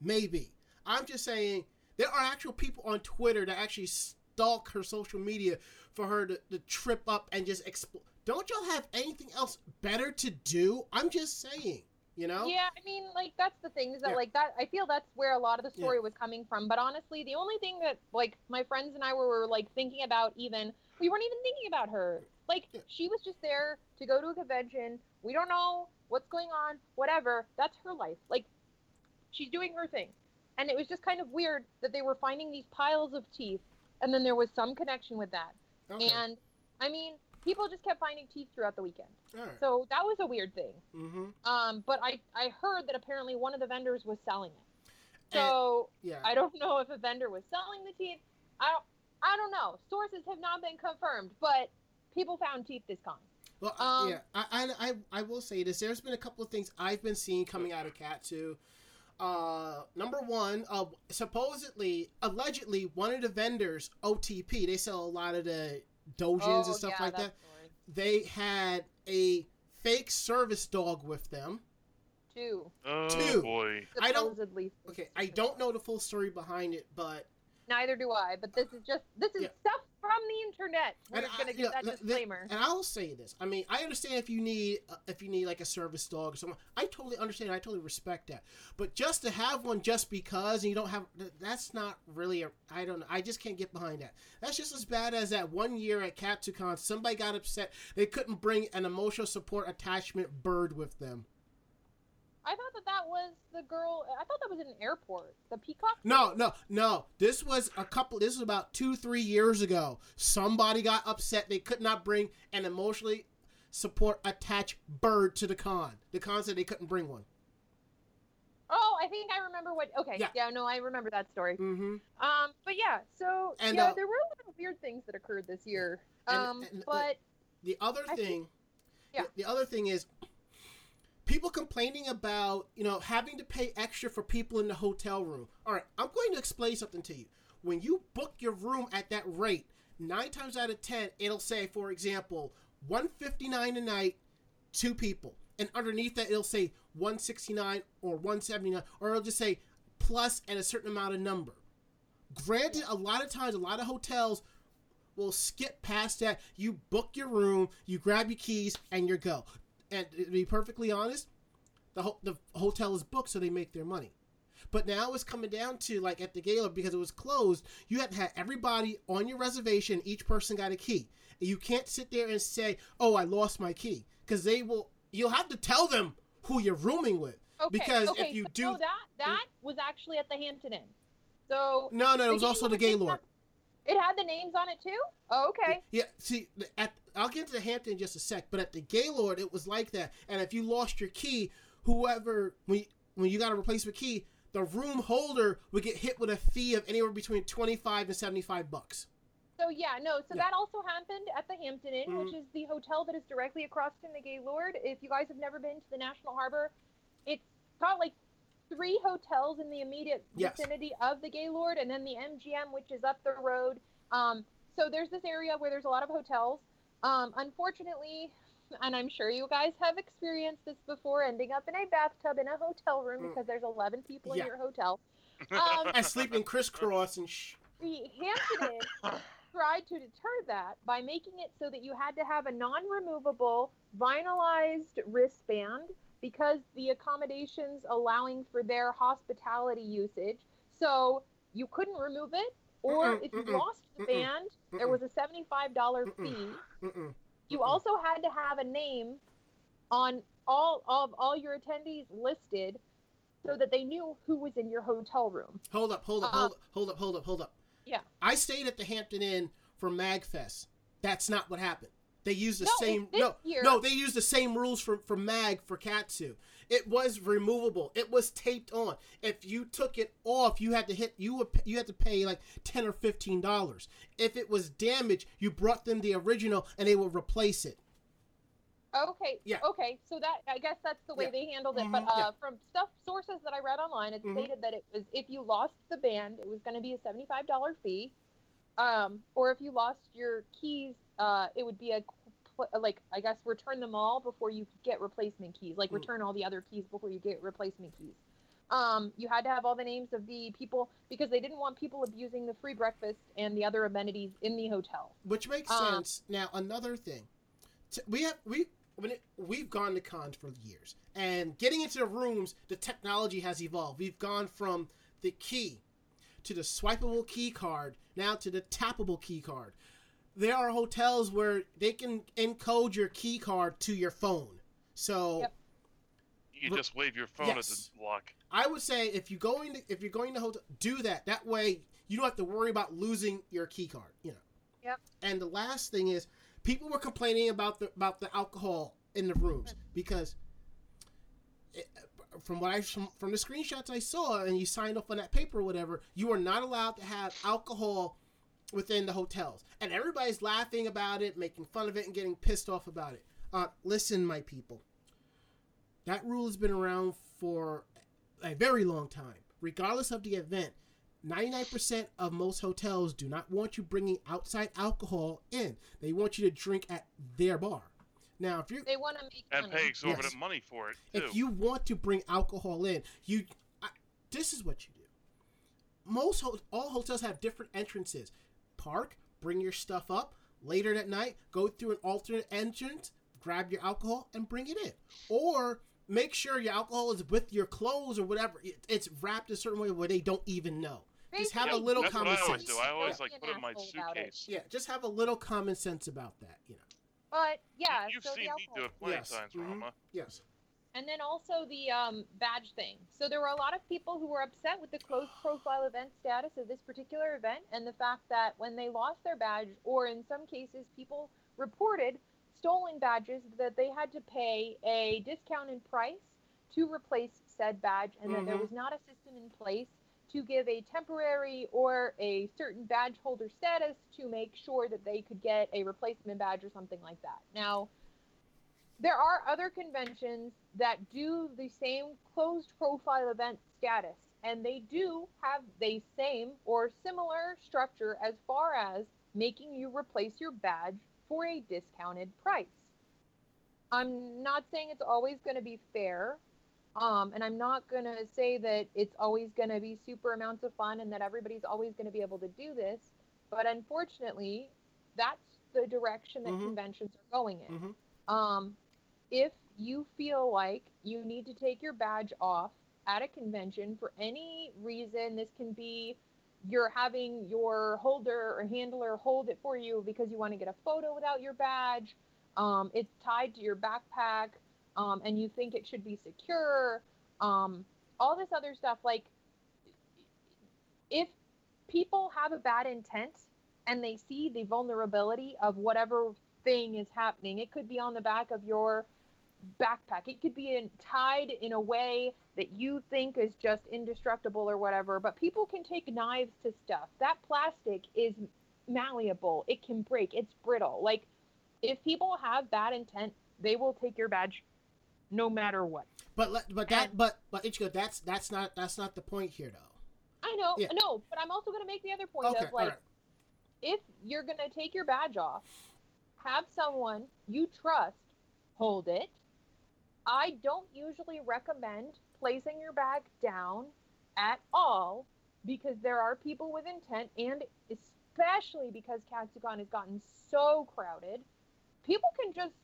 Maybe. I'm just saying, there are actual people on Twitter that actually stalk her social media for her to, to trip up and just explode. Don't y'all have anything else better to do? I'm just saying. You know? Yeah, I mean, like that's the thing is that Yeah. like that. I feel that's where a lot of the Yeah. story was coming from. But honestly, the only thing that like my friends and I were, were like thinking about, even we weren't even thinking about her. Like Yeah. she was just there to go to a convention. We don't know what's going on. Whatever. That's her life. Like she's doing her thing. And it was just kind of weird that they were finding these piles of teeth, and then there was some connection with that. Okay. And I mean, people just kept finding teeth throughout the weekend. Right. So that was a weird thing. mm-hmm. Um, but I, I heard that apparently one of the vendors was selling it. And- So Yeah. I don't know if a vendor was selling the teeth. I don't, I don't know. Sources have not been confirmed, but people found teeth this con. Well, I- Um, yeah, I, I, I, I will say this. There's been a couple of things I've been seeing coming out of Cat 2. Uh, number one, uh, supposedly, allegedly, one of the vendors, OTP, they sell a lot of the dojins and stuff Oh, yeah, like that. story. They had a fake service dog with them. Two. Oh Two. boy. I don't- Okay, I don't know the full story behind it, but Neither do I. But this is just this is Yeah. stuff from the internet. We're And gonna you give that disclaimer. And I'll say this. I mean, I understand if you need uh, if you need like a service dog or something. I totally understand. I totally respect that. But just to have one just because and you don't have that's not really a I don't. I just can't get behind that. That's just as bad as that one year at Katsucon somebody got upset they couldn't bring an emotional support attachment bird with them. I thought that that was the girl. I thought that was in an airport. The peacock. No, no, no. This was a couple. This was about two, three years ago. Somebody got upset. They could not bring an emotionally support attached bird to the con. The con said they couldn't bring one. Oh, I think I remember what. Okay. Yeah. Yeah. no, I remember that story. Mm-hmm. Um, but yeah, so And, yeah, uh, there were a lot of weird things that occurred this year. Um, and, uh, but The other I think- thing, yeah. the, the other thing is, people complaining about you know having to pay extra for people in the hotel room. All right, I'm going to explain something to you. When you book your room at that rate, nine times out of ten, it'll say, for example, one fifty nine a night, two people, and underneath that it'll say one sixty nine or one seventy nine, or it'll just say plus and a certain amount of number. Granted, a lot of times, a lot of hotels will skip past that. You book your room, you grab your keys, and you're go. And to be perfectly honest, the ho- the hotel is booked, so they make their money. But now it's coming down to like at the gala because it was closed. You had to have everybody on your reservation. Each person got a key. And you can't sit there and say, "Oh, I lost my key," because they will. You'll have to tell them who you're rooming with. okay, because if you so do- no, that that was actually at the Hampton Inn. So No, no, it was also the Gaylord Gaylord. It had the names on it too. Oh, okay. Yeah, see, at I'll get to the Hampton in just a sec, but at the Gaylord, it was like that. And if you lost your key, whoever when you, when you got a replacement key, the room holder would get hit with a fee of anywhere between twenty five and seventy five bucks. So yeah, no. So Yeah. that also happened at the Hampton Inn, Mhm. which is the hotel that is directly across from the Gaylord. If you guys have never been to the National Harbor, it's got like three hotels in the immediate Yes. vicinity of the Gaylord, and then the MGM, which is up the road. Um, so there's this area where there's a lot of hotels. Um, unfortunately, and I'm sure you guys have experienced this before, ending up in a bathtub in a hotel room Mm. because there's 11 people in your hotel. Um, And sleeping crisscross and sh- the Hampton tried to deter that by making it so that you had to have a non-removable vinylized wristband because the accommodations allowing for their hospitality usage. So you couldn't remove it, or if you lost the band, there was a seventy-five dollar fee. mm-mm. You also had to have a name on all of all your attendees listed so that they knew who was in your hotel room. Hold up, hold up, Uh, hold up, hold up, hold up, hold up. Yeah. I stayed at the Hampton Inn for MagFest. That's not what happened. They used the No, same no year- no they used the same rules for for Mag for Katsu. It was removable. It was taped on. If you took it off, you had to hit you would you had to pay like ten or fifteen dollars. If it was damaged, you brought them the original and they would replace it. Okay. Yeah. Okay. So that I guess that's the way Yeah. they handled it. But Mhm, uh, yeah. from stuff sources that I read online, it Mhm. stated that it was if you lost the band, it was going to be a seventy-five dollar fee, um, or if you lost your keys, uh, it would be a like I guess return them all before you get replacement keys. Like Mm. return all the other keys before you get replacement keys. Um, you had to have all the names of the people because they didn't want people abusing the free breakfast and the other amenities in the hotel. which makes Uh, sense. Now another thing, we have we when it, we've gone to cons for years, and getting into the rooms, the technology has evolved. We've gone from the key to the swipeable key card, now to the tappable key card. There are hotels where they can encode your key card to your phone. So Yep. You But- just wave your phone Yes. at the lock. I would say if you going to, if you're going to hotel, do that. That way you don't have to worry about losing your key card. You know. Yep. And the last thing is, people were complaining about the about the alcohol in the rooms mm-hmm. because, it, from what I from, from the screenshots I saw, and you signed off on that paper or whatever, you are not allowed to have alcohol within the hotels, and everybody's laughing about it, making fun of it, and getting pissed off about it. Uh, listen, my people. That rule has been around for a very long time. Regardless of the event, 99% of most hotels do not want you bringing outside alcohol in. They want you to drink at their bar. Now, if you They want to make And money. pay exorbitant Yes. money for it too. if you want to bring alcohol in, you I, this is what you do. Most ho- all hotels have different entrances. Park, bring your stuff up. Later that night, go through an alternate entrance, grab your alcohol, and bring it in. Or make sure your alcohol is with your clothes or whatever. It's wrapped a certain way where they don't even know. Just have a Yeah, little that's what common I always sense. do. I always like put it in my asshole about it. suitcase. Yeah, just have a little common sense about that. You know. But yeah, You've so seen the me do alcohol. it plenty Yes, of times, mhm. Ranma. Yes. And then also the um, badge thing. So there were a lot of people who were upset with the closed profile event status of this particular event and the fact that when they lost their badge, or in some cases, people reported stolen badges that they had to pay a discounted price to replace said badge, and that there Mhm. was not a system in place to give a temporary or a certain badge holder status to make sure that they could get a replacement badge or something like that. Now, there are other conventions that do the same closed profile event status, and they do have the same or similar structure as far as making you replace your badge for a discounted price. I'm not saying it's always going to be fair, um, and I'm not going to say that it's always going to be super amounts of fun and that everybody's always going to be able to do this, but unfortunately, that's the direction that Mhm. conventions are going in. Mhm. Um, if you feel like you need to take your badge off at a convention for any reason, this can be you're having your holder or handler hold it for you because you want to get a photo without your badge. Um, it's tied to your backpack, um, and you think it should be secure. Um, all this other stuff, like if people have a bad intent and they see the vulnerability of whatever thing is happening. It could be on the back of your backpack. It could be in, tied in a way that you think is just indestructible or whatever. But people can take knives to stuff. That plastic is malleable. It can break. It's brittle. Like if people have bad intent, they will take your badge no matter what. But let- but that And- but but Ichiko, that's that's not that's not the point here though. I know, Yeah. no, but I'm also going to make the other point Okay, of like right. if you're going to take your badge off, have someone you trust hold it. I don't usually recommend placing your bag down at all because there are people with intent, and especially because Katsucon has gotten so crowded, people can just,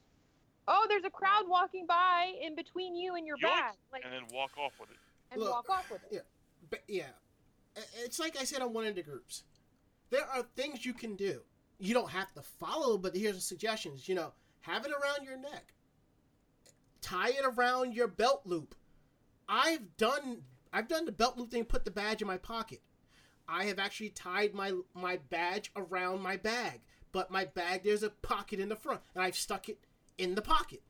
oh, there's a crowd walking by in between you and your Yoink, bag, like, and then walk off with it. and Look, walk off with it. yeah. But yeah, it's like I said on one of the groups. There are things you can do. You don't have to follow, but here's the suggestions. You know, have it around your neck. Tie it around your belt loop. I've done I've done the belt loop thing. Put the badge in my pocket. I have actually tied my my badge around my bag, but my bag there's a pocket in the front, and I've stuck it in the pocket.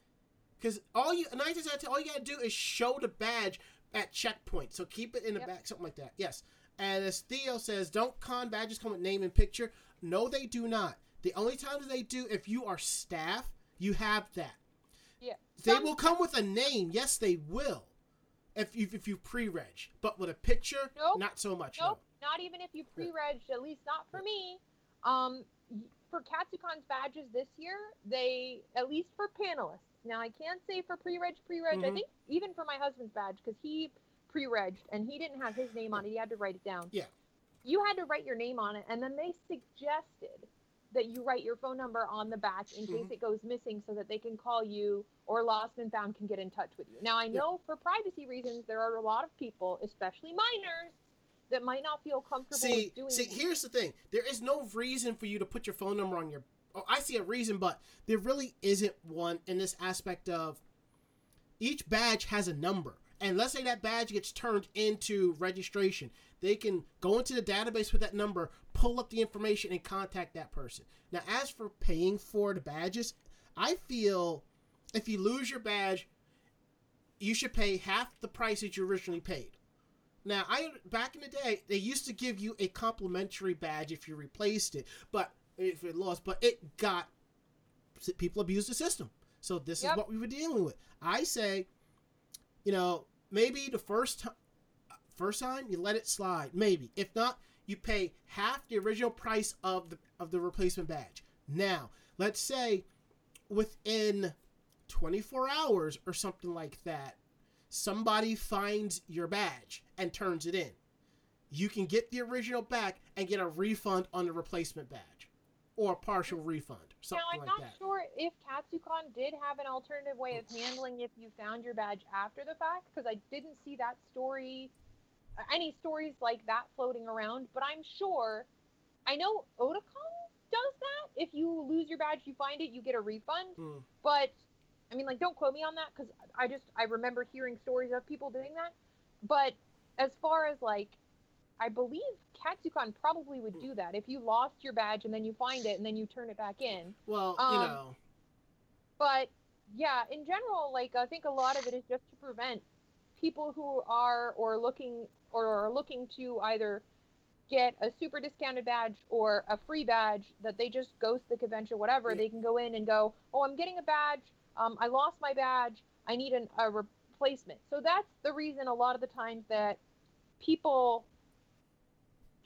Because all you nine times out of ten, all you gotta do is show the badge at checkpoint. So keep it in the Yep. back, something like that. Yes. And as Theo says, don't con badges come with name and picture. No, they do not. The only time that they do, if you are staff, you have that. They will come with a name. Yes, they will. If you if you pre-reg, but with a picture, Nope. not so much. Nope, not even if you pre-reg, at least not for me. Um, for Katsucon's badges this year, they at least for panelists. Now I can't say for pre-reg, pre-reg. I Mhm. think even for my husband's badge because he pre-regged and he didn't have his name on it. He had to write it down. Yeah. You had to write your name on it, and then they suggested that you write your phone number on the batch in case Mhm. it goes missing so that they can call you or lost and found can get in touch with you. Now, I Yeah. know for privacy reasons, there are a lot of people, especially minors, that might not feel comfortable See, doing see, that. here's the thing. There is no reason for you to put your phone number on your. Oh, I see a reason, but there really isn't one in this aspect of each badge has a number. And let's say that badge gets turned into registration. They can go into the database with that number, pull up the information, and contact that person. Now, as for paying for the badges, I feel if you lose your badge, you should pay half the price that you originally paid. Now, I back in the day, they used to give you a complimentary badge if you replaced it, but if it lost, but it got people abused the system. So this Yep. is what we were dealing with. I say, you know, maybe the first time, first time you let it slide, maybe. If not, you pay half the original price of the of the replacement badge. Now, let's say within 24 hours or something like that, somebody finds your badge and turns it in. You can get the original back and get a refund on the replacement badge or a partial refund, Now, I'm like not that. sure if Katsucon did have an alternative way of handling if you found your badge after the fact, because I didn't see that story, any stories like that floating around. But I'm sure, I know Otakon does that. If you lose your badge, you find it, you get a refund. Hmm. But I mean, like, don't quote me on that because I just I remember hearing stories of people doing that. But as far as like, I believe Katsucon probably would do that if you lost your badge and then you find it and then you turn it back in. Well, you Um, know, But yeah, in general, like I think a lot of it is just to prevent people who are or looking or are looking to either get a super discounted badge or a free badge that they just ghost the convention, whatever. Yeah. They can go in and go, oh, I'm getting a badge. Um, I lost my badge. I need an, a replacement. So that's the reason a lot of the times that people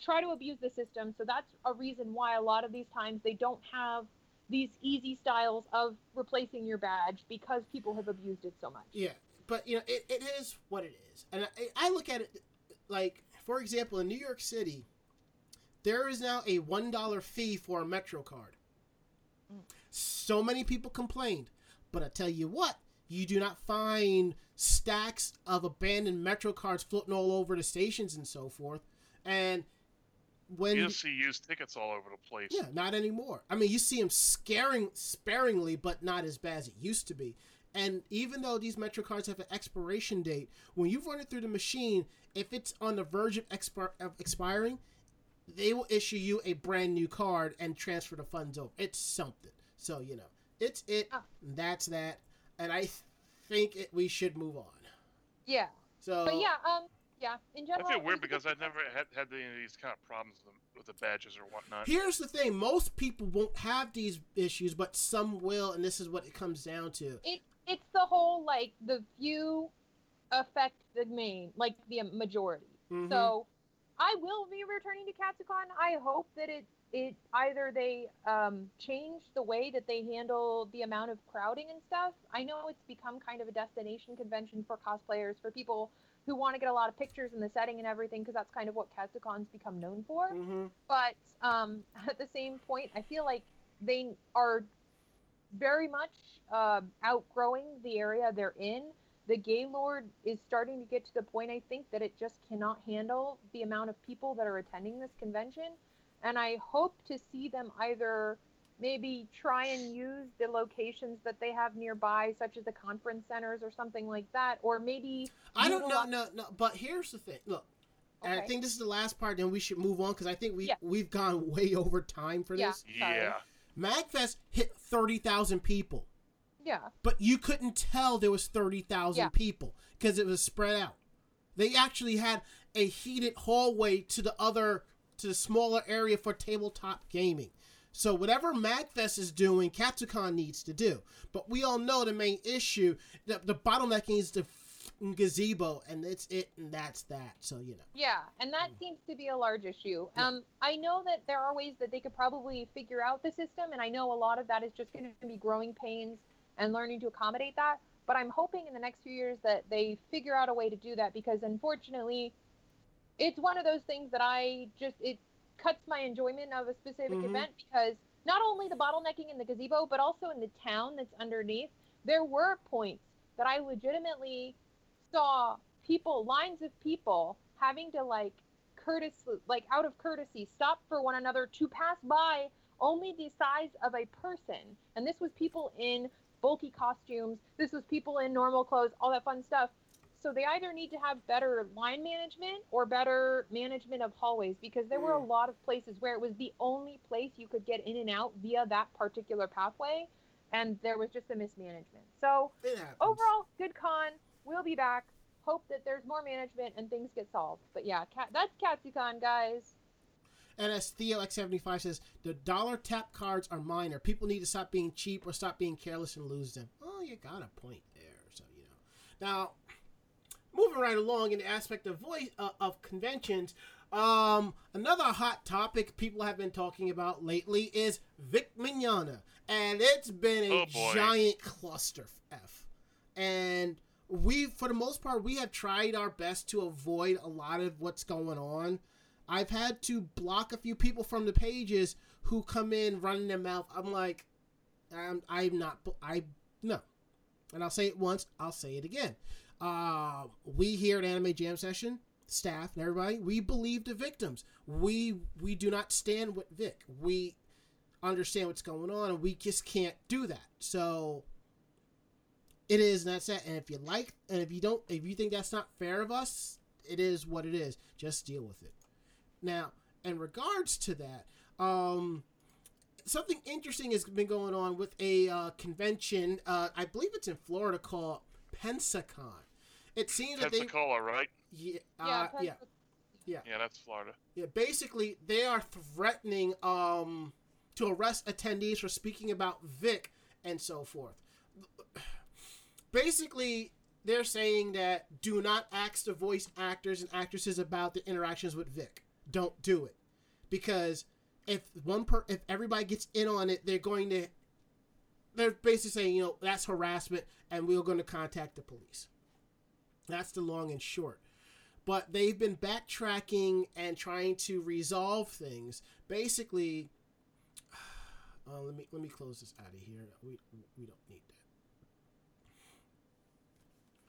try to abuse the system. So that's a reason why a lot of these times they don't have these easy styles of replacing your badge because people have abused it so much. yeah, but you know, it, it is what it is, and I, I look at it like, for example, in New York City, there is now a one dollar fee for a Metro card. Mm. So many people complained, but I tell you what, you do not find stacks of abandoned Metro cards floating all over the stations and so forth, and when You see used tickets all over the place. Yeah, not anymore. I mean, you see them scaring sparingly, but not as bad as it used to be. And even though these Metro cards have an expiration date, when you run it through the machine, if it's on the verge of, expir- of expiring, they will issue you a brand new card and transfer the funds over. It's something. So you know, it's it. Ah. That's that. And I think it, we should move on. Yeah. So, But yeah, um, yeah, in general. I feel weird because I've never had, had any of these kind of problems with the, with the badges or whatnot. Here's the thing: most people won't have these issues, but some will, and this is what it comes down to. it it's the whole like the few affect the main like the majority Mhm. so i will be returning to katsucon i hope that it it either they um change the way that they handle the amount of crowding and stuff i know it's become kind of a destination convention for cosplayers for people who want to get a lot of pictures in the setting and everything because that's kind of what katsucon's become known for Mhm. but um, at the same point, I feel like they are very much uh, outgrowing the area they're in. The Gaylord is starting to get to the point, I think, that it just cannot handle the amount of people that are attending this convention. And I hope to see them either maybe try and use the locations that they have nearby, such as the conference centers or something like that, or maybe. I don't know, no, no. But here's the thing. Look, and I think this is the last part. Then we should move on because I think we Yeah. we've gone way over time for Yeah. this. Sorry. Yeah. Magfest hit thirty thousand people, Yeah. but you couldn't tell there was thirty thousand Yeah. people because it was spread out. They actually had a heated hallway to the other to the smaller area for tabletop gaming. So whatever Magfest is doing, Katsucon needs to do. But we all know the main issue, the, the bottlenecking is the gazebo, and it's it, and that's that. So you know. Yeah, and that Mm. seems to be a large issue. Yeah. Um, I know that there are ways that they could probably figure out the system, and I know a lot of that is just going to be growing pains and learning to accommodate that. But I'm hoping in the next few years that they figure out a way to do that because unfortunately, it's one of those things that I just it cuts my enjoyment of a specific Mhm. event because not only the bottlenecking in the gazebo, but also in the town that's underneath. There were points that I legitimately saw people, lines of people, having to like courtesy, like out of courtesy, stop for one another to pass by only the size of a person. And this was people in bulky costumes. This was people in normal clothes, all that fun stuff. So they either need to have better line management or better management of hallways because there were a hmm. lot of places where it was the only place you could get in and out via that particular pathway and there was just a mismanagement. So overall, good con. We'll be back. Hope that there's more management and things get solved. But yeah, cat, that's Katsucon, guys. And as Theo X75 says, the dollar tap cards are minor. People need to stop being cheap or stop being careless and lose them. Oh, you got a point there. So, you know. Now, moving right along in the aspect of voice uh, of conventions, um, another hot topic people have been talking about lately is Vic Mignogna. And it's been a Oh, giant cluster F. And we, for the most part, we have tried our best to avoid a lot of what's going on. I've had to block a few people from the pages who come in running their mouth. I'm like, I'm, I'm not, I, no. And I'll say it once, I'll say it again. Uh, we here at Anime Jam Session, staff and everybody, we believe the victims. We we do not stand with Vic. We understand what's going on, and we just can't do that. So it is, and that's that. And if you like, and if you don't, if you think that's not fair of us, it is what it is. Just deal with it. Now, in regards to that, um, something interesting has been going on with a uh, convention. Uh, I believe it's in Florida called Pensacon. It seems that they, Pensacola, right? yeah, Yeah, uh, yeah, Yeah, that's Florida. yeah. Basically, they are threatening um to arrest attendees for speaking about Vic and so forth. Basically, they're saying that do not ask the voice actors and actresses about the interactions with Vic. Don't do it because if one per if everybody gets in on it, they're going to they're basically saying you know that's harassment and we're going to contact the police. That's the long and short but they've been backtracking and trying to resolve things. Basically, uh, let me let me close this out of here. We we don't need that.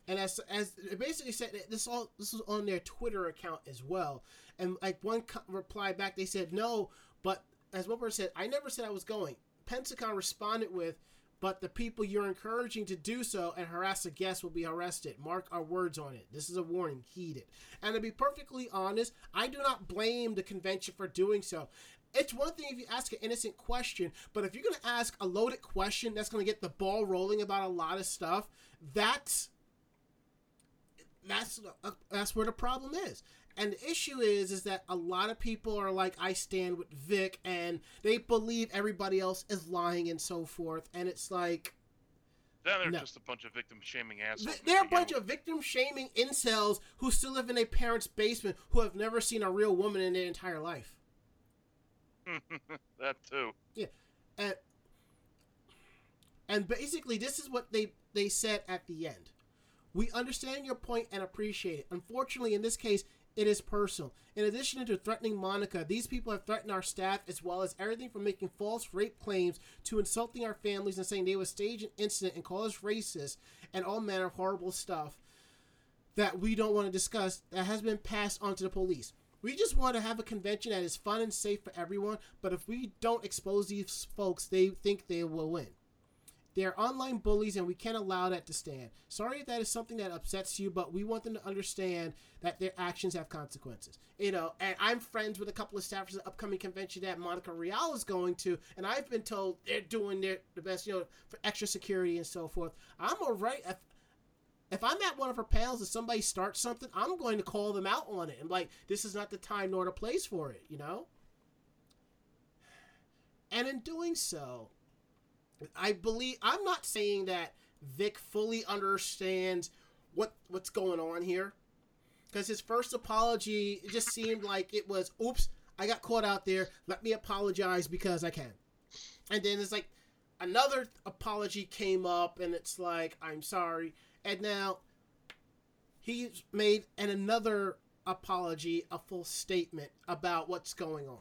And as as it basically said this all this was on their Twitter account as well. And like one co- reply back, they said no, but as one person said, I never said I was going. Pensacon responded with, but the people you're encouraging to do so and harass a guest will be arrested. Mark our words on it. This is a warning. Heed it. And to be perfectly honest, I do not blame the convention for doing so. It's one thing if you ask an innocent question, but if you're going to ask a loaded question that's going to get the ball rolling about a lot of stuff, that's that's uh, that's where the problem is. And the issue is is that a lot of people are like I stand with Vic and they believe everybody else is lying and so forth and it's like Then they're No. just a bunch of victim shaming assholes. they're a bunch of victim shaming incels who still live in their parents' basement who have never seen a real woman in their entire life. that too. Yeah. And and basically this is what they they said at the end we understand your point and appreciate it unfortunately in this case it is personal in addition to threatening monica these people have threatened our staff as well as everything from making false rape claims to insulting our families and saying they would stage an incident and call us racist and all manner of horrible stuff that we don't want to discuss that has been passed on to the police. We just want to have a convention that is fun and safe for everyone, but if we don't expose these folks, they think they will win. They're online bullies and we can't allow that to stand. Sorry if that is something that upsets you, but we want them to understand that their actions have consequences. You know, and I'm friends with a couple of staffers at the upcoming convention that Monica Rial is going to, and I've been told they're doing their the best, you know, for extra security and so forth. I'm alright if if I'm at one of her panels and somebody starts something, I'm going to call them out on it. And like, this is not the time nor the place for it, you know? And in doing so, I believe I'm not saying that Vic fully understands what what's going on here. Because his first apology it just seemed like it was, oops, I got caught out there. Let me apologize because I can. And then it's like another apology came up, and it's like, I'm sorry. And now he's made an another apology, a full statement about what's going on.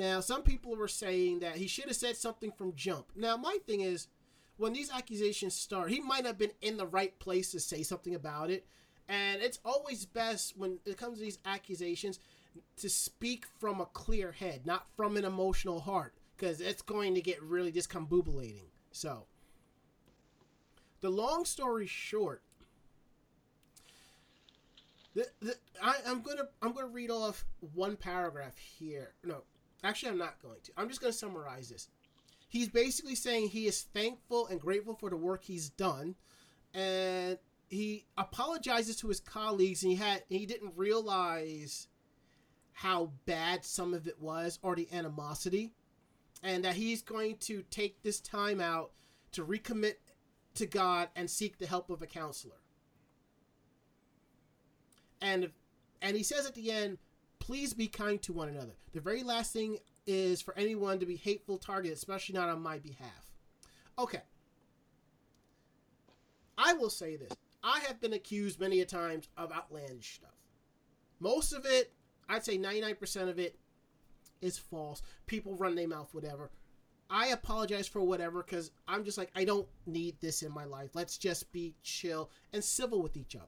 Now, some people were saying that he should have said something from jump. Now, my thing is, when these accusations start, he might have been in the right place to say something about it. And it's always best when it comes to these accusations to speak from a clear head, not from an emotional heart, because it's going to get really discombobulating. So, the long story short, the, the, I, I'm gonna I'm gonna read off one paragraph here. No, actually, I'm not going to. I'm just gonna summarize this. He's basically saying he is thankful and grateful for the work he's done, and he apologizes to his colleagues, and he had he didn't realize how bad some of it was or the animosity, and that he's going to take this time out to recommit to God and seek the help of a counselor. And and he says at the end, please be kind to one another. The very last thing is for anyone to be hateful target, especially not on my behalf. Okay. I will say this. I have been accused many a times of outlandish stuff. Most of it, I'd say 99% of it is false. People run their mouth, whatever. I apologize for whatever because I'm just like, I don't need this in my life. Let's just be chill and civil with each other.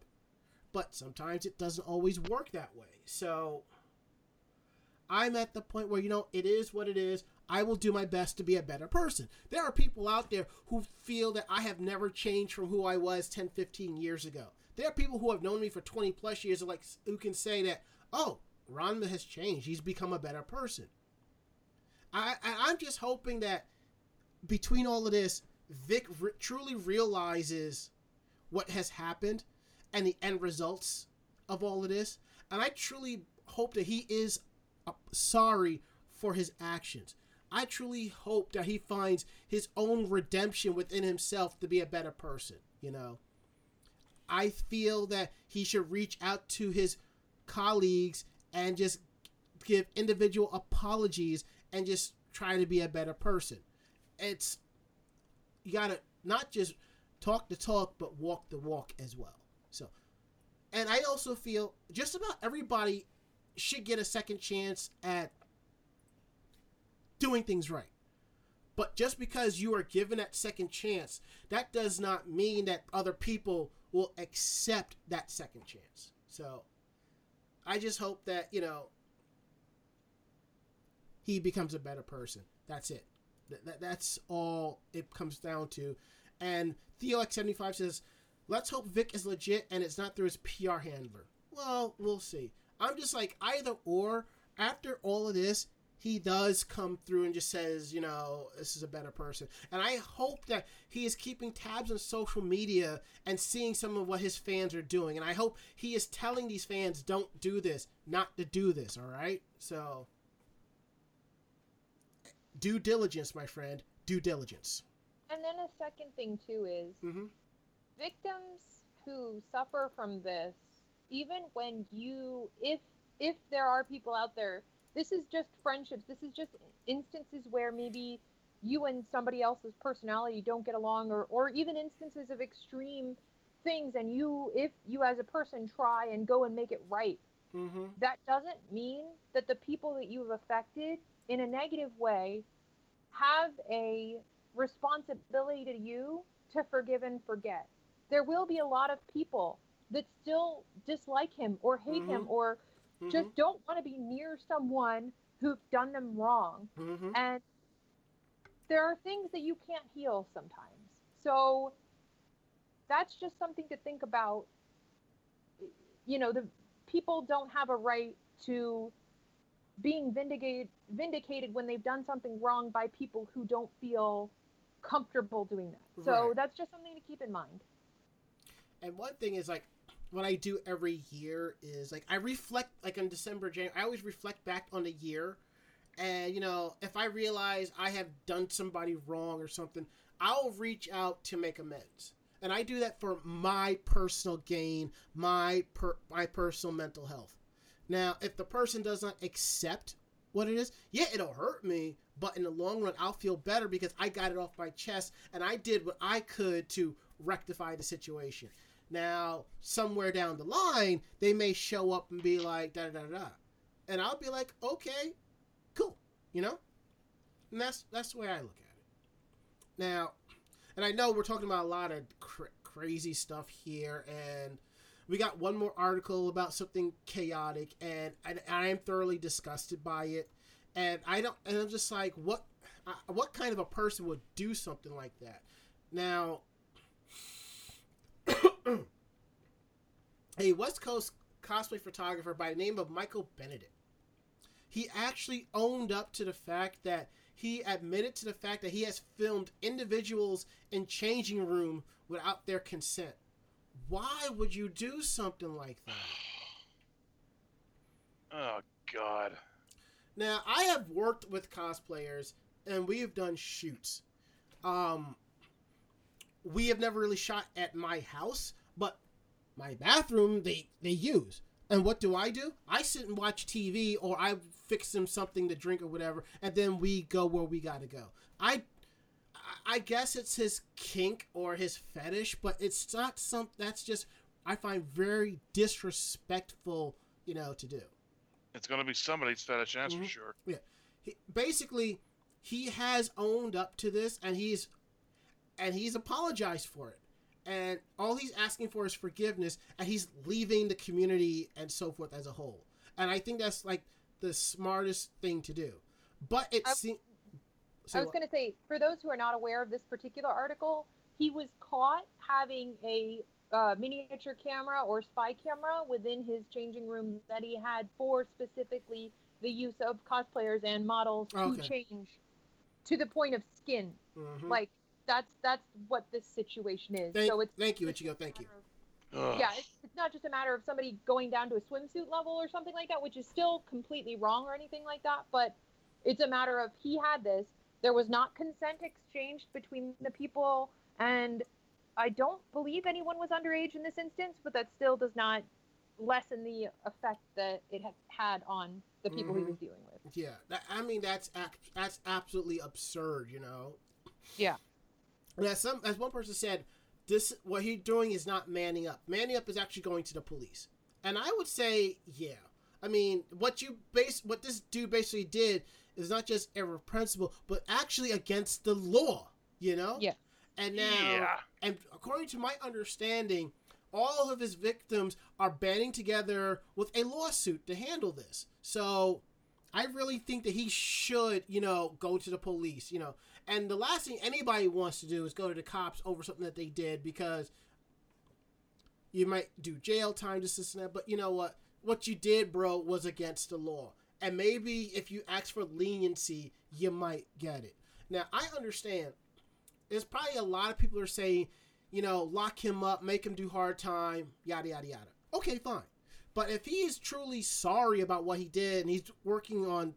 But sometimes it doesn't always work that way. So I'm at the point where, you know, it is what it is. I will do my best to be a better person. There are people out there who feel that I have never changed from who I was 10, 15 years ago. There are people who have known me for 20 plus years like who can say that, oh, Ranma has changed. He's become a better person. I, I am just hoping that between all of this, Vic re- truly realizes what has happened and the end results of all of this, and I truly hope that he is sorry for his actions. I truly hope that he finds his own redemption within himself to be a better person. You know, I feel that he should reach out to his colleagues and just give individual apologies and just try to be a better person. It's you gotta not just talk the talk, but walk the walk as well. So, and I also feel just about everybody should get a second chance at doing things right. But just because you are given that second chance, that does not mean that other people will accept that second chance. So, I just hope that, you know, he becomes a better person. That's it. That, that's all it comes down to. And TheoX75 says, let's hope Vic is legit and it's not through his PR handler. Well, we'll see. I'm just like, either or, after all of this, he does come through and just says, you know, this is a better person. And I hope that he is keeping tabs on social media and seeing some of what his fans are doing. And I hope he is telling these fans, don't do this, not to do this, all right? So, due diligence, my friend, due diligence. And then a second thing, too, is Mm-hmm. victims who suffer from this, even when you, if if there are people out there, this is just friendships. This is just instances where maybe you and somebody else's personality don't get along, or or even instances of extreme things, and you, if you as a person try and go and make it right, Mm-hmm. that doesn't mean that the people that you've affected in a negative way have a responsibility to you to forgive and forget. There will be a lot of people that still dislike him or hate him Mhm. or just don't want to be near someone who's done them wrong. Mm-hmm. And there are things that you can't heal sometimes. So that's just something to think about. You know, the people don't have a right to being vindicated vindicated when they've done something wrong by people who don't feel comfortable doing that. So Right. that's just something to keep in mind. And one thing is like what I do every year is like I reflect like on December, January. I always reflect back on the year, and you know if I realize I have done somebody wrong or something, I'll reach out to make amends, and I do that for my personal gain, my per my personal mental health. Now, if the person does not accept what it is, yeah, it'll hurt me, but in the long run, I'll feel better because I got it off my chest and I did what I could to rectify the situation. Now, somewhere down the line, they may show up and be like, da da da da. And I'll be like, okay, cool. You know, and that's that's the way I look at it. Now, and I know we're talking about a lot of cr- crazy stuff here, and we got one more article about something chaotic, and I, I am thoroughly disgusted by it, and I don't, and I'm just like, what, uh, what kind of a person would do something like that? Now, a West Coast cosplay photographer by the name of Michael Benedict. He actually owned up to the fact that he admitted to the fact that he has filmed individuals in changing room without their consent. Why would you do something like that? Oh God. Now, I have worked with cosplayers and we have done shoots. Um, we have never really shot at my house, but my bathroom they they use. And what do I do? I sit and watch TV or I fix them something to drink or whatever, and then we go where we gotta go. I I guess it's his kink or his fetish, but it's not some that's just I find very disrespectful, you know, to do. It's gonna be somebody's fetish, that's Mhm. for sure. he, basically he has owned up to this and he's and he's apologized for it. And all he's asking for is forgiveness and he's leaving the community and so forth as a whole. And i think that's like the smartest thing to do. But it seems I was going to say, for those who are not aware of this particular article, he was caught having a uh, miniature camera or spy camera within his changing room that he had for specifically the use of cosplayers and models to change to the point of skin. Mhm. Like that's that's what this situation is. thank, so it's thank you it's ichigo thank you Ugh. yeah, it's, it's not just a matter of somebody going down to a swimsuit level or something like that, which is still completely wrong or anything like that. But it's a matter of he had this. There was not consent exchanged between the people, and I don't believe anyone was underage in this instance. But that still does not lessen the effect that it had had on the people he was mm-hmm. dealing with. yeah that, i mean that's that's absolutely absurd you know Yeah. And as some as one person said this what he's doing is not manning up. Manning up is actually going to the police. And i would say yeah. I mean what you base what this dude basically did is not just irrepressible but actually against the law you know? Yeah. and now Yeah. and according to my understanding all of his victims are banding together with a lawsuit to handle this. So i really think that he should you know go to the police you know and the last thing anybody wants to do is go to the cops over something that they did because you might do jail time, this, this, and that. But you know what? What you did, bro, was against the law. And maybe if you ask for leniency, you might get it. Now, I understand. There's probably a lot of people are saying, you know, lock him up, make him do hard time, yada, yada, yada. Okay, fine. But if he is truly sorry about what he did and he's working on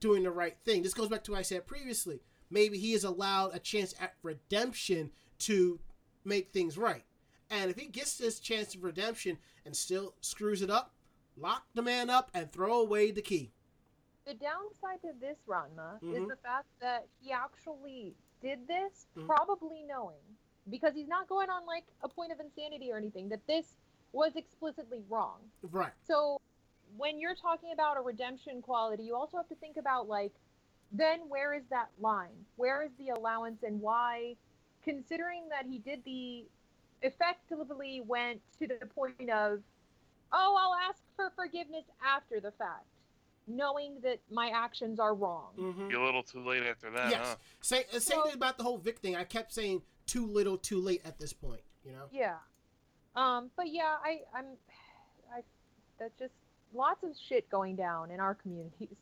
doing the right thing, this goes back to what I said previously. Maybe he is allowed a chance at redemption to make things right. And if he gets this chance of redemption and still screws it up, lock the man up and throw away the key. The downside to this, Ranma, Mhm. is the fact that he actually did this Mhm. probably knowing, because he's not going on like a point of insanity or anything, that this was explicitly wrong. Right. So when you're talking about a redemption quality, you also have to think about like, then where is that line? Where is the allowance and why, considering that he did the effectively went to the point of, oh, I'll ask for forgiveness after the fact, knowing that my actions are wrong. Mm-hmm. Be a little too late after that, Yes. huh? Say, uh, same Well- thing about the whole Vic thing. I kept saying too little, too late at this point. You know. Yeah. Um, but yeah, I, I'm, I, that's just lots of shit going down in our communities.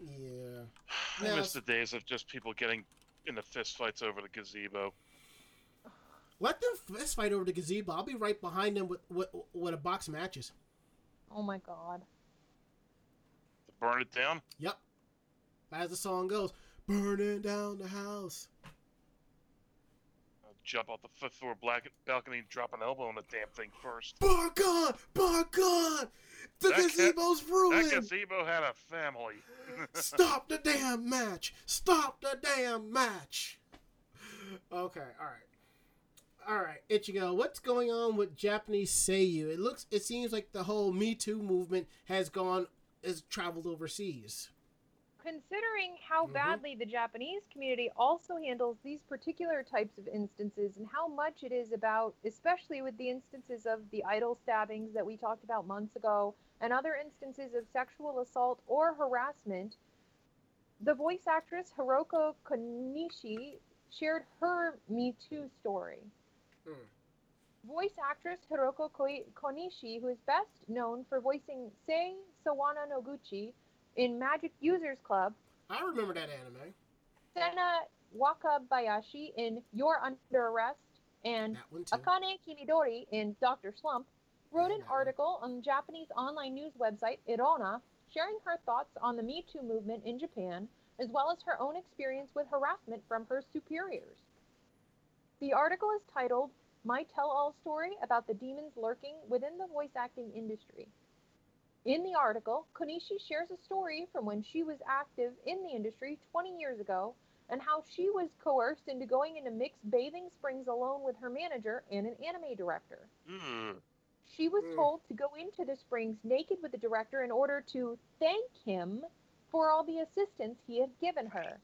Yeah. I Now, miss the days of just people getting into fist fights over the gazebo. Let them fist fight over the gazebo. I'll be right behind them with with, with a box of matches. Oh my god. To burn it down? Yep. As the song goes, burning down the house. I'll jump off the fifth floor black balcony and drop an elbow on the damn thing first. Bar gone! Bar gone! The That ca- gazebo's That ruined! gazebo had a family. Stop the damn match! Stop the damn match! Okay, alright. all right, Ichigo, what's going on with Japanese Seiyu? It looks, it seems like the whole Me Too movement has gone, has traveled overseas. Considering how Mhm. badly the Japanese community also handles these particular types of instances and how much it is about, especially with the instances of the idol stabbings that we talked about months ago and other instances of sexual assault or harassment, the voice actress Hiroko Konishi shared her Me Too story. Hmm. Voice actress Hiroko Koi- Konishi, who is best known for voicing Sei Sawana Noguchi in Magic Users Club, I remember that anime. Sena Wakabayashi in You're Under Arrest, and That one too. Akane Kimidori in Dr. Slump, wrote an article on the Japanese online news website Irona, sharing her thoughts on the Me Too movement in Japan, as well as her own experience with harassment from her superiors. The article is titled My Tell All Story About the Demons Lurking Within the Voice Acting Industry. In the article, Konishi shares a story from when she was active in the industry 20 years ago and how she was coerced into going into mixed bathing springs alone with her manager and an anime director. Ugh. She was Mm. told to go into the springs naked with the director in order to thank him for all the assistance he had given her.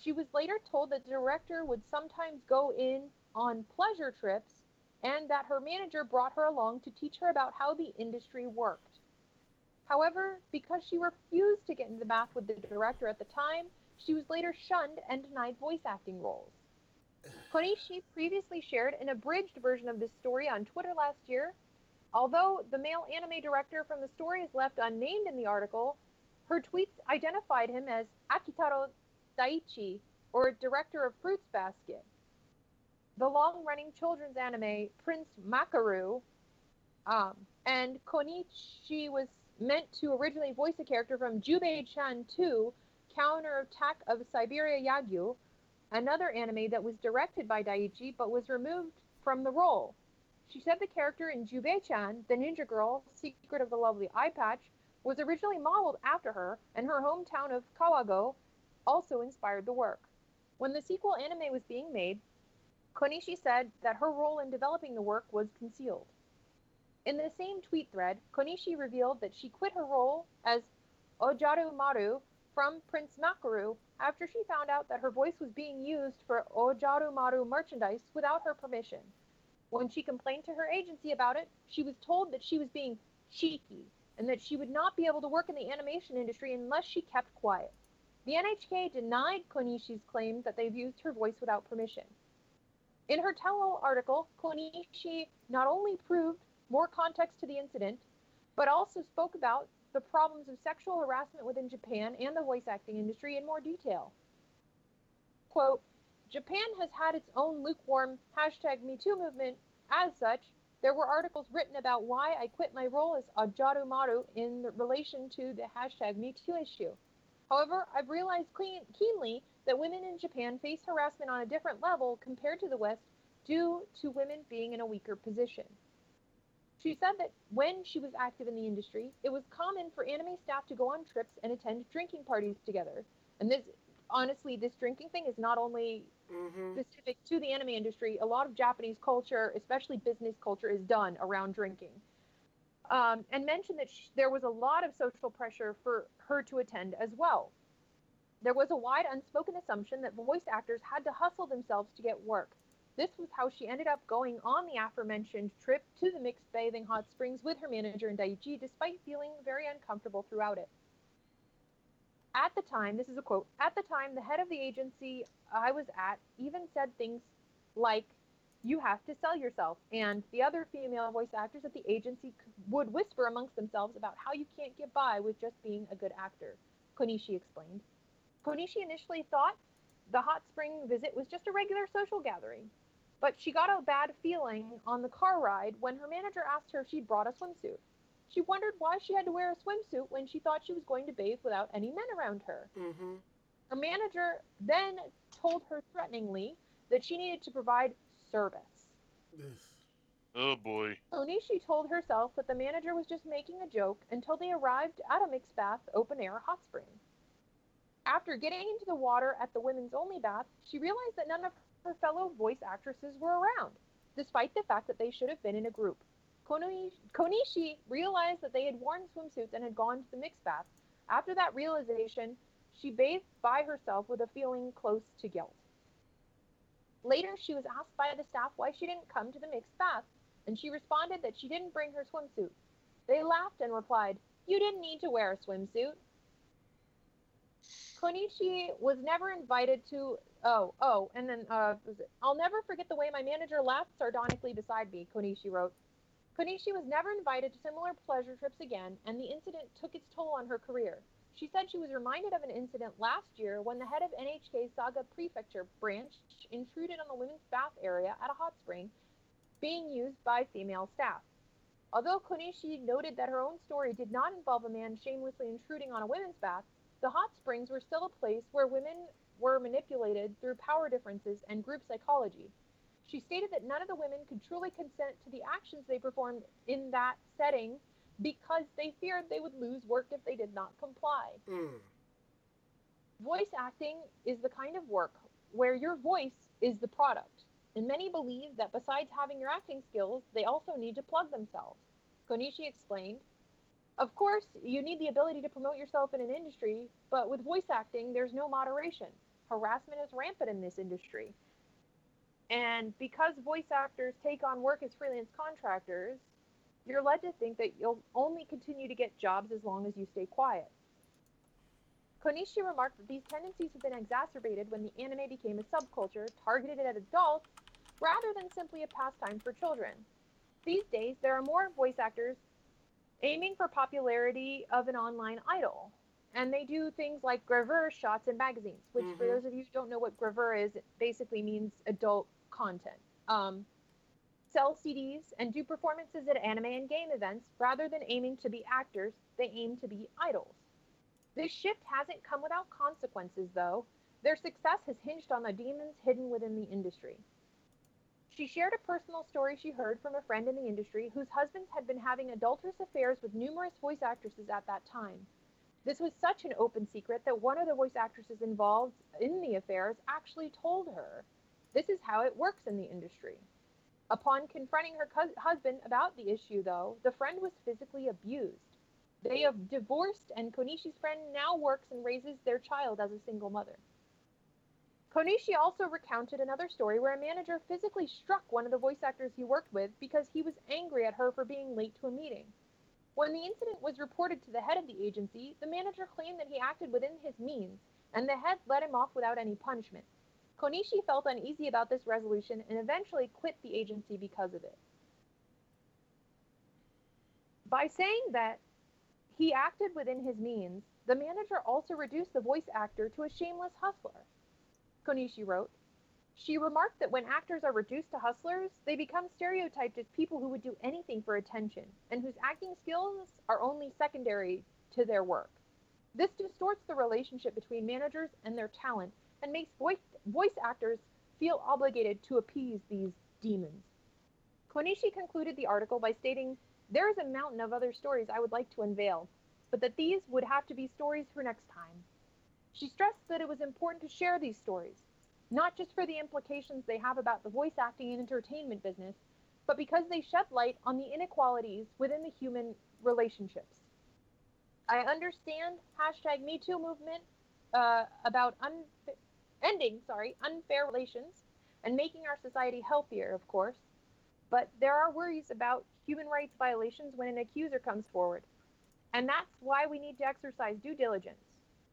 She was later told that the director would sometimes go in on pleasure trips and that her manager brought her along to teach her about how the industry worked. However, because she refused to get into the bath with the director at the time, she was later shunned and denied voice acting roles. Konishi previously shared an abridged version of this story on Twitter last year. Although the male anime director from the story is left unnamed in the article, her tweets identified him as Akitaro Daichi, or director of Fruits Basket. The long running children's anime Prince Mackaroo, um, and Konishi was meant to originally voice a character from Jubei Chan 2, Counter Attack of Siberia Yagyu, another anime that was directed by Daichi but was removed from the role. She said the character in Jubei-chan, the ninja girl, Secret of the Lovely Eye Patch, was originally modeled after her, and her hometown of Kawagoe also inspired the work. When the sequel anime was being made, Konishi said that her role in developing the work was concealed. In the same tweet thread, Konishi revealed that she quit her role as Ojaru Maru from Prince Mackaroo after she found out that her voice was being used for Ojaru Maru merchandise without her permission. When she complained to her agency about it, she was told that she was being cheeky and that she would not be able to work in the animation industry unless she kept quiet. The NHK denied Konishi's claim that they've used her voice without permission. In her tell all article, Konishi not only proved more context to the incident, but also spoke about the problems of sexual harassment within Japan and the voice acting industry in more detail. Quote, Japan has had its own lukewarm hashtag MeToo movement. As such, there were articles written about why I quit my role as Ojaru Maru in relation to the hashtag MeToo issue. However, I've realized keenly that women in Japan face harassment on a different level compared to the West due to women being in a weaker position. She said that when she was active in the industry, it was common for anime staff to go on trips and attend drinking parties together. And this, honestly, this drinking thing is not only Mm-hmm. specific to the anime industry. A lot of Japanese culture, especially business culture, is done around drinking. Um, and mentioned that sh- there was a lot of social pressure for her to attend as well. There was a wide unspoken assumption that voice actors had to hustle themselves to get work. This was how she ended up going on the aforementioned trip to the mixed bathing hot springs with her manager and Daichi, despite feeling very uncomfortable throughout it. At the time, this is a quote, at the time, the head of the agency I was at even said things like, you have to sell yourself. And the other female voice actors at the agency would whisper amongst themselves about how you can't get by with just being a good actor, Konishi explained. Konishi initially thought the hot spring visit was just a regular social gathering, but she got a bad feeling on the car ride when her manager asked her if she'd brought a swimsuit. She wondered why she had to wear a swimsuit when she thought she was going to bathe without any men around her. Mm-hmm. Her manager then told her threateningly that she needed to provide service. Oh boy. Konishi told herself that the manager was just making a joke until they arrived at a mixed bath open air hot spring. After getting into the water at the women's only bath, she realized that none of her fellow voice actresses were around. despite the fact that they should have been in a group. Konishi realized that they had worn swimsuits and had gone to the mixed bath. After that realization, she bathed by herself with a feeling close to guilt. Later, she was asked by the staff why she didn't come to the mixed bath, and she responded that she didn't bring her swimsuit. They laughed and replied, You didn't need to wear a swimsuit. Konishi was never invited to. Oh, oh, and then uh, I'll never forget the way my manager laughed sardonically beside me, Konishi wrote. Konishi was never invited to similar pleasure trips again, and the incident took its toll on her career. She said she was reminded of an incident last year when the head of NHK Saga Prefecture branch intruded on the women's bath area at a hot spring being used by female staff. Although Konishi noted that her own story did not involve a man shamelessly intruding on a women's bath, the hot springs were still a place where women were manipulated through power differences and group psychology. She stated that none of the women could truly consent to the actions they performed in that setting because they feared they would lose work if they did not comply. Mm. Voice acting is the kind of work where your voice is the product, and many believe that besides having your acting skills, they also need to plug themselves. Konishi explained, Of course, you need the ability to promote yourself in an industry, but with voice acting, there's no moderation. Harassment is rampant in this industry. And because voice actors take on work as freelance contractors, you're led to think that you'll only continue to get jobs as long as you stay quiet. Konishi remarked that these tendencies have been exacerbated when the anime became a subculture targeted at adults rather than simply a pastime for children. These days, there are more voice actors aiming for popularity of an online idol. And they do things like gravure shots in magazines, which, mm-hmm. for those of you who don't know what gravure is, it basically means adult content. Um, sell CDs and do performances at anime and game events rather than aiming to be actors, they aim to be idols. This shift hasn't come without consequences, though. Their success has hinged on the demons hidden within the industry. She shared a personal story she heard from a friend in the industry whose husbands had been having adulterous affairs with numerous voice actresses at that time. This was such an open secret that one of the voice actresses involved in the affairs actually told her this is how it works in the industry. Upon confronting her co- husband about the issue, though, the friend was physically abused. They have divorced, and Konishi's friend now works and raises their child as a single mother. Konishi also recounted another story where a manager physically struck one of the voice actors he worked with because he was angry at her for being late to a meeting. When the incident was reported to the head of the agency, the manager claimed that he acted within his means, and the head let him off without any punishment. Konishi felt uneasy about this resolution and eventually quit the agency because of it. By saying that he acted within his means, the manager also reduced the voice actor to a shameless hustler. Konishi wrote, she remarked that when actors are reduced to hustlers, they become stereotyped as people who would do anything for attention and whose acting skills are only secondary to their work. This distorts the relationship between managers and their talent and makes voice, voice actors feel obligated to appease these demons. Konishi concluded the article by stating, There is a mountain of other stories I would like to unveil, but that these would have to be stories for next time. She stressed that it was important to share these stories, not just for the implications they have about the voice acting and entertainment business, but because they shed light on the inequalities within the human relationships. I understand hashtag MeToo movement uh, about un- ending, sorry, unfair relations and making our society healthier, of course. But there are worries about human rights violations when an accuser comes forward. And that's why we need to exercise due diligence.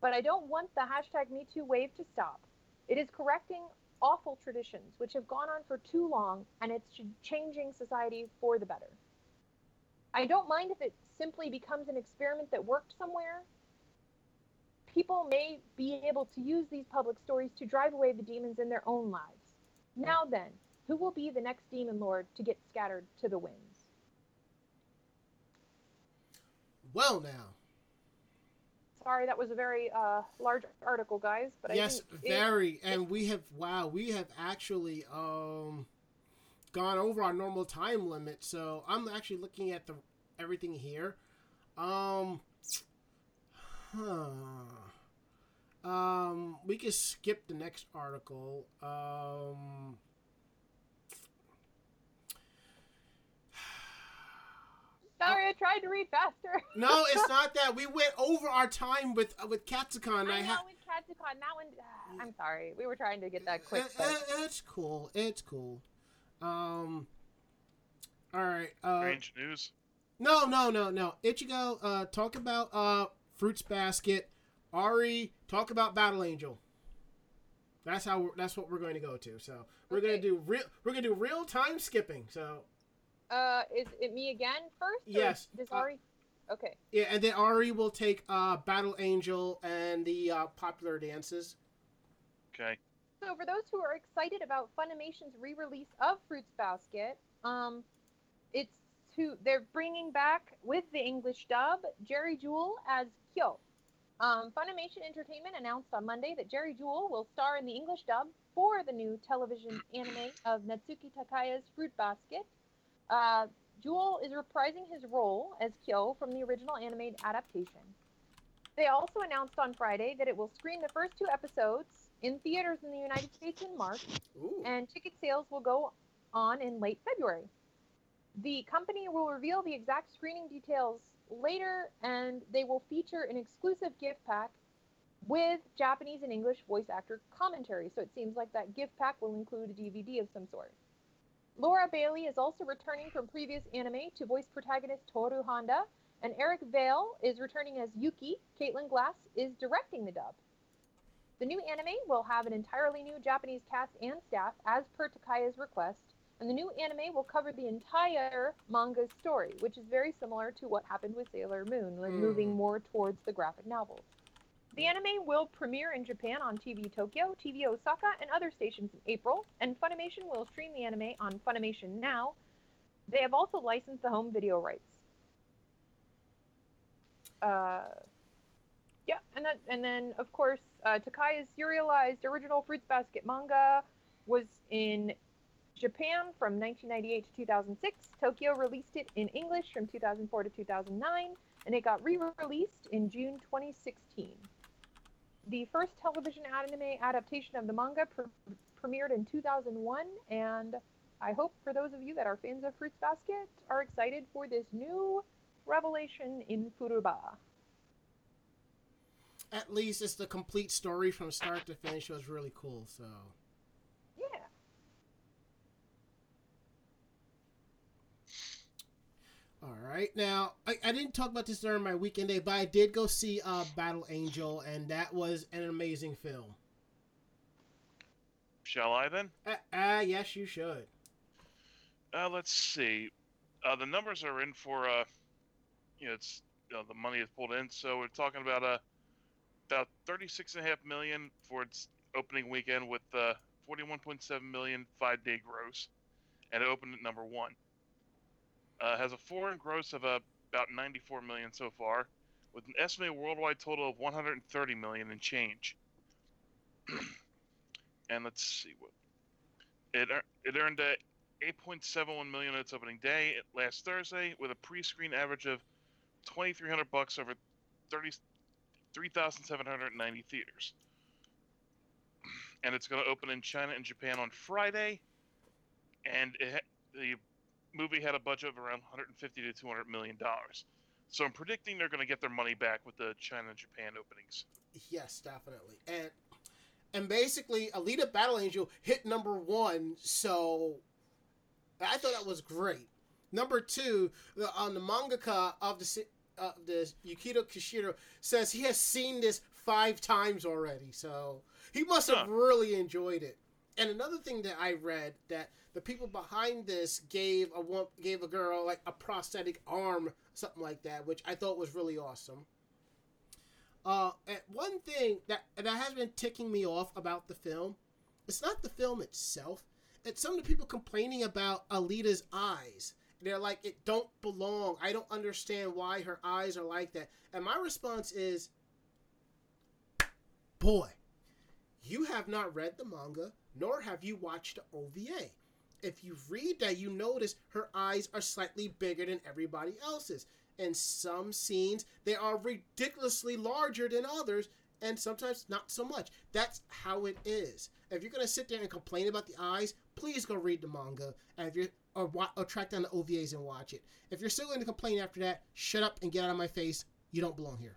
But I don't want the hashtag MeToo wave to stop. It is correcting awful traditions which have gone on for too long, and it's changing society for the better. I don't mind if it simply becomes an experiment that worked somewhere, people may be able to use these public stories to drive away the demons in their own lives. Now then, who will be the next demon lord to get scattered to the winds? Well, now. Sorry, that was a very uh, large article, guys. But yes, very, it, and we have wow, we have actually um, gone over our normal time limit. So I'm actually looking at the everything here. Um, huh. Um, we can skip the next article. Um, Sorry, I tried to read faster. No, it's not that. We went over our time with uh, with Katsucon. I I know ha- with Katsucon, that one. ah, I'm sorry. We were trying to get that quick. It- but- it's cool. It's cool. Um. All right. Uh, Strange news. no, no, no, no. Ichigo, uh, talk about uh Fruits Basket. Ari, talk about Battle Angel. That's how. We're, that's what we're going to go to. So we're gonna do real. We're going to do real time skipping. So Uh, is it me again first? Yes, Does uh, Ari? Okay. yeah, and then Ari will take uh Battle Angel and the uh, popular dances. Okay. So for those who are excited about Funimation's re-release of Fruits Basket, um, it's to they're bringing back with the English dub Jerry Jewell as Kyo. Um, Funimation Entertainment announced on Monday that Jerry Jewell will star in the English dub for the new television anime of Natsuki Takaya's Fruit Basket. Uh, Jewell is reprising his role as Kyo from the original anime adaptation. They also announced on Friday that it will screen the first two episodes in theaters in the United States in March, Ooh. and ticket sales will go on in late February. The company will reveal the exact screening details later, and they will feature an exclusive gift pack with Japanese and English voice actor commentary. So it seems like that gift pack will include a DVD of some sort. Laura Bailey is also returning from previous anime to voice protagonist Toru Honda, and Eric Vale is returning as Yuki. Caitlin Glass is directing the dub. The new anime will have an entirely new Japanese cast and staff as per Takaya's request, and the new anime will cover the entire manga's story, which is very similar to what happened with Sailor Moon, like Hmm. moving more towards the graphic novels. The anime will premiere in Japan on TV Tokyo, TV Osaka, and other stations in April, and Funimation will stream the anime on Funimation Now. They have also licensed the home video rights. Uh, yeah, and that, and then of course, uh, Takaya's serialized original Fruits Basket manga was in Japan from 1998 to 2006. Tokyo released it in English from 2004 to 2009, and it got re-released in June 2016. The first television anime adaptation of the manga pre- premiered in 2001, and I hope for those of you that are fans of Fruits Basket are excited for this new revelation in Furuba. At least it's the complete story from start to finish. It was really cool. So. Yeah. All right. Now, I, I didn't talk about this during my weekend day, but I did go see uh, Battle Angel, and that was an amazing film. Shall I then? Ah, uh, yes, you should. Uh, let's see. Uh, the numbers are in for uh, you know, it's you know, the money is pulled in, so we're talking about uh, about thirty-six and a half million for its opening weekend with uh, forty-one point seven million five-day gross, and it opened at number one. Uh, has a foreign gross of uh, about ninety-four million so far, with an estimated worldwide total of one hundred and thirty million and change. and let's see what it it earned a 8.71 million on its opening day last Thursday, with a pre-screen average of 2,300 bucks over 30 3,790 theaters. And it's going to open in China and Japan on Friday, and it, the movie had a budget of around 150 to 200 million dollars. So I'm predicting they're going to get their money back with the China and Japan openings. Yes, definitely. And and basically, Alita Battle Angel hit number one, so I thought that was great. Number two, the, on the mangaka of the of the Yukito Kishiro says he has seen this five times already, so he must have Huh. really enjoyed it. And another thing that I read that the people behind this gave a gave a girl like a prosthetic arm, something like that, which I thought was really awesome. Uh, and one thing that that has been ticking me off about the film, it's not the film itself. It's some of the people complaining about Alita's eyes. They're like, it don't belong. I don't understand why her eyes are like that. And my response is, boy, you have not read the manga, nor have you watched OVA. If you read that, you notice her eyes are slightly bigger than everybody else's. In some scenes, they are ridiculously larger than others, and sometimes not so much. That's how it is. If you're gonna sit there and complain about the eyes, please go read the manga, and if you're or, or track down the OVAs and watch it. If you're still going to complain after that, shut up and get out of my face. You don't belong here.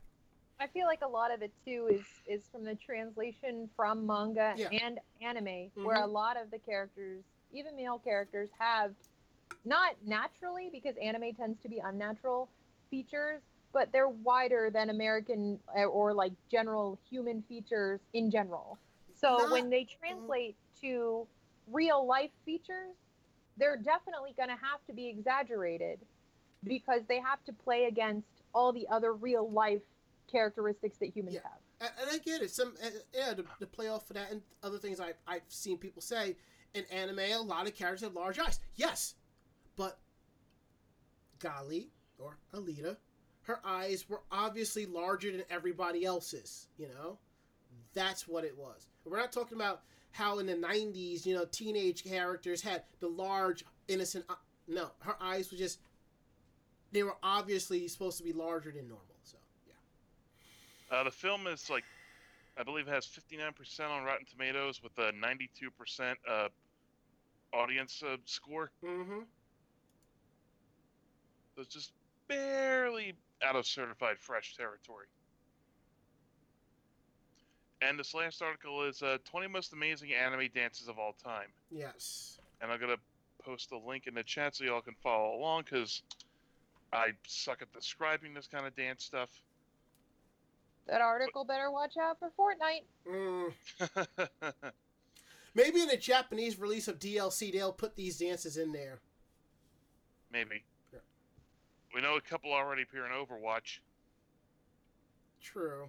I feel like a lot of it too is is from the translation from manga Yeah. and anime, where Mhm. a lot of the characters, even male characters, have not naturally because anime tends to be unnatural features, but they're wider than American uh, or like general human features in general. So Not- when they translate to real life features, they're definitely going to have to be exaggerated because they have to play against all the other real life characteristics that humans Yeah. have. And, and I get it. Some uh, yeah, to, to play off of that and other things I I've seen people say in anime, a lot of characters have large eyes. Yes, but Gally or Alita, her eyes were obviously larger than everybody else's. You know, that's what it was. We're not talking about how in the '90s, you know, teenage characters had the large innocent. eye- No, her eyes were just. They were obviously supposed to be larger than normal. Uh, the film is like, I believe, has 59% on Rotten Tomatoes with a 92% uh, audience uh, score. Mm-hmm. So it's just barely out of certified fresh territory. And this last article is uh, 20 most amazing anime dances of all time. Yes. And I'm to post a link in the chat so y'all can follow along because I suck at describing this kind of dance stuff. That article better watch out for Fortnite. Mm. Maybe in a Japanese release of DLC, they'll put these dances in there. Maybe. Yeah. We know a couple already appear in Overwatch. True.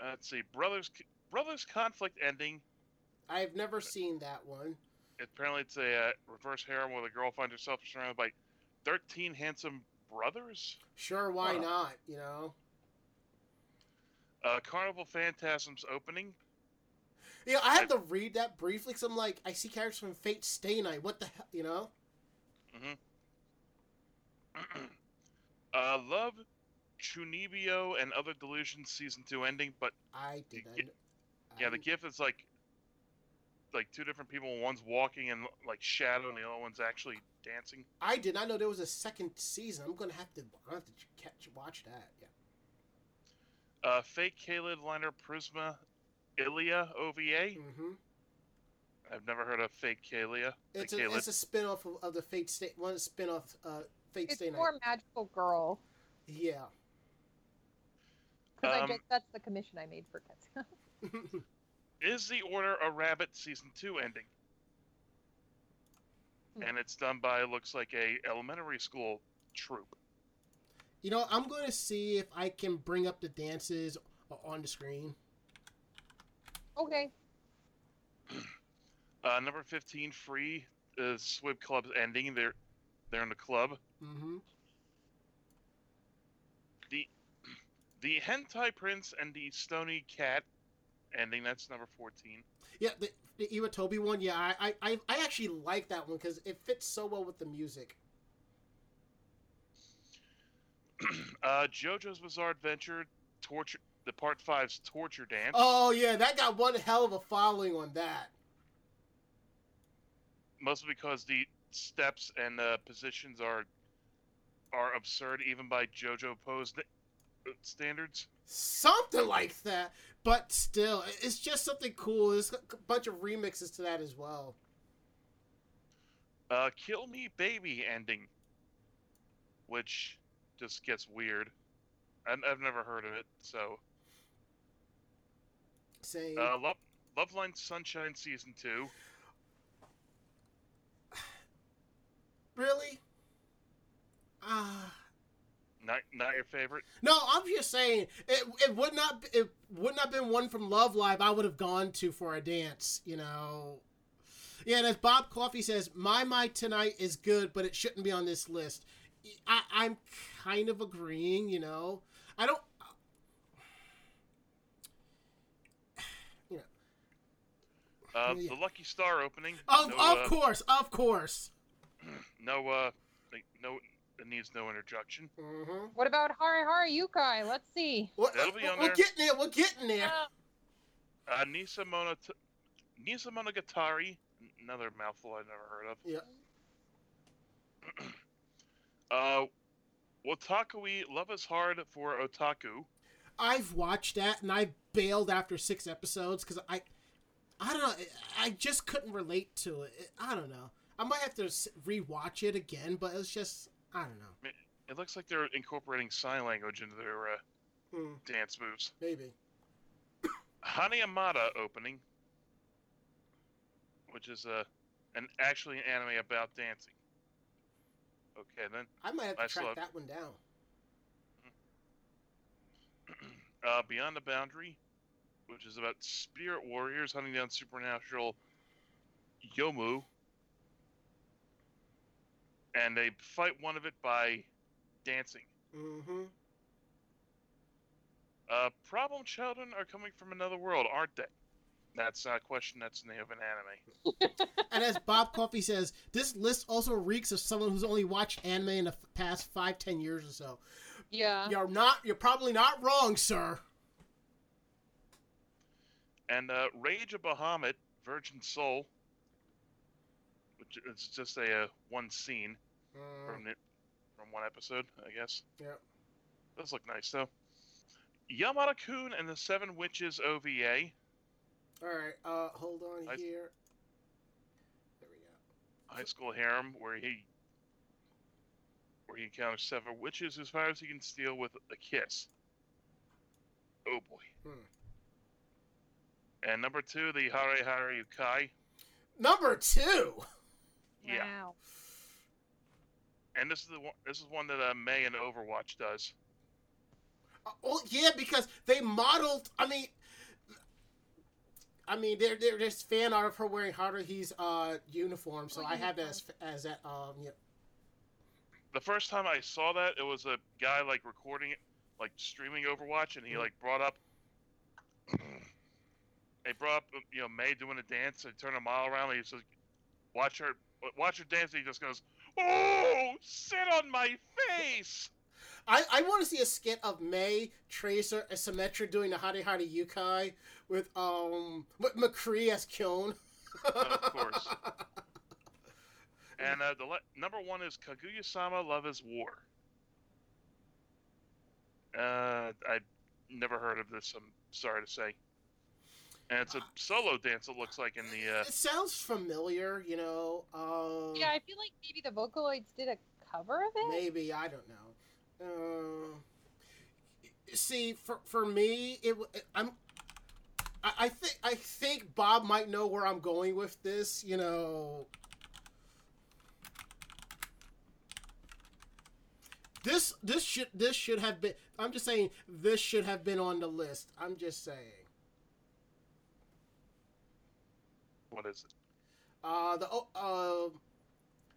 Uh, let's see, brothers brothers conflict ending. I've never seen that one. Apparently, it's a uh, reverse harem where the girl finds herself surrounded by thirteen handsome brothers. Sure, why Huh. not? You know. Uh, Carnival Phantasms opening. Yeah, I had to read that briefly because I'm like, I see characters from Fate Stay Night. What the hell? You know? uh, Love, Chunibyo, and Other Delusions season two ending, but I did. I, yeah, the GIF is like like two different people. One's walking in like shadow, and the other one's actually dancing. I did not know there was a second season. I'm gonna have to. I have to catch watch that. Yeah. Uh, Fate/kaleid liner Prisma, Illya OVA. Mm-hmm. I've never heard of Fake Kalia. It's Like a Caleb. it's a spin-off of, of the Fate State, one spin-off uh Fate It's Stay Night. more magical girl Yeah. because I Um, just that's the commission I made for kids. Is the Order a Rabbit season two ending? Hmm. And it's done by looks like a elementary school troop. You know, I'm going to see if I can bring up the dances on the screen. okay, Uh, number fifteen, free is Swim Club's ending. They're they're in the club. Mm-hmm. The the Hentai Prince and the Stony Cat ending. That's number fourteen. Yeah, the the Iwatobi one. Yeah, I I, I- I actually like that one because it fits so well with the music. uh, JoJo's Bizarre Adventure, torture. The part five's torture dance. Oh yeah, that got one hell of a following on that. mostly because the steps and uh, positions are are absurd even by JoJo pose standards. Something like that, but still, it's just something cool. There's a bunch of remixes to that as well. Uh, Kill Me Baby ending, which just gets weird. I- I've never heard of it, so Saying uh, Love Loveline Sunshine season two. really. Ah. Not not your favorite. No, I'm just saying it. It would not. It would not have been one from Love Live. I would have gone to for a dance. You know. Yeah, and as Bob Coffee says, "My My Tonight is good, but it shouldn't be on this list." I, I'm kind of agreeing. You know, I don't. You know. Uh, Yeah. The Lucky Star opening. Of no, of uh, course, of course. no uh, no it needs no introduction. Mm-hmm. What about Hare Hare Yukai? Let's see. That'll be on we're there. getting there. We're getting there. Uh, Uh, Nisa Mono Nisemonogatari, another mouthful I've never heard of. Yeah. Uh, Wotakoi Love is Hard for Otaku. I've watched that and I bailed after six episodes because I, I don't know, I just couldn't relate to it. I don't know. I might have to rewatch it again, but it's just I don't know. It looks like they're incorporating sign language into their uh, Hmm, dance moves. maybe. Hanayamata opening, which is uh, an actually an anime about dancing. Okay then. I might have to Nice track that one down. uh, Beyond the Boundary, which is about spirit warriors hunting down supernatural Youmu. And they fight one of it by dancing. Mm-hmm. Uh, problem children are coming from another world, aren't they? That's not a question, that's in the name of an anime. And as Bob Coffey says, this list also reeks of someone who's only watched anime in the f- past five, ten years or so. yeah. You're not. You're probably not wrong, sir. And uh, Rage of Bahamut, Virgin Soul, which is just a uh, one scene from the, from one episode, I guess. Yeah, Does look nice though. Yamada Kun and the Seven Witches OVA. All right. Uh, hold on I- here. There we go. high school harem where he where he encounters seven witches whose powers he can steal with a kiss. Oh boy. Hmm. And number two, the Hare Hare Yukai. Number two. Yeah. Wow. And this is the one this is one that uh, Mei and Overwatch does. Uh, oh yeah, because they modeled. I mean, I mean, there there- there's fan art of her wearing Haruhi's uh uniform, so Oh, I have that as, as that um yeah. The first time I saw that, it was a guy like recording it, like streaming Overwatch, and he Mhm. like brought up. They brought up, you know, Mei doing a dance. and turned a mile around. And he says, "Watch her, watch her dance." And he just goes, "Oh, sit on my face." I, I want to see a skit of Mei, Tracer, and Symmetra doing the Hare Hare Yukai with um with McCree as Kyon. Of course. And uh, the le- number one is Kaguya-sama: Love Is War. Uh, I never heard of this. I'm sorry to say. And it's a solo dance. It looks like in the. Uh, It sounds familiar, you know. Um, Yeah, I feel like maybe the Vocaloids did a cover of it. Maybe I don't know. Uh, see, for for me, it I'm. I, I think I think Bob might know where I'm going with this. You know. This this should this should have been. I'm just saying this should have been on the list. I'm just saying. what is it? Uh, the o- uh,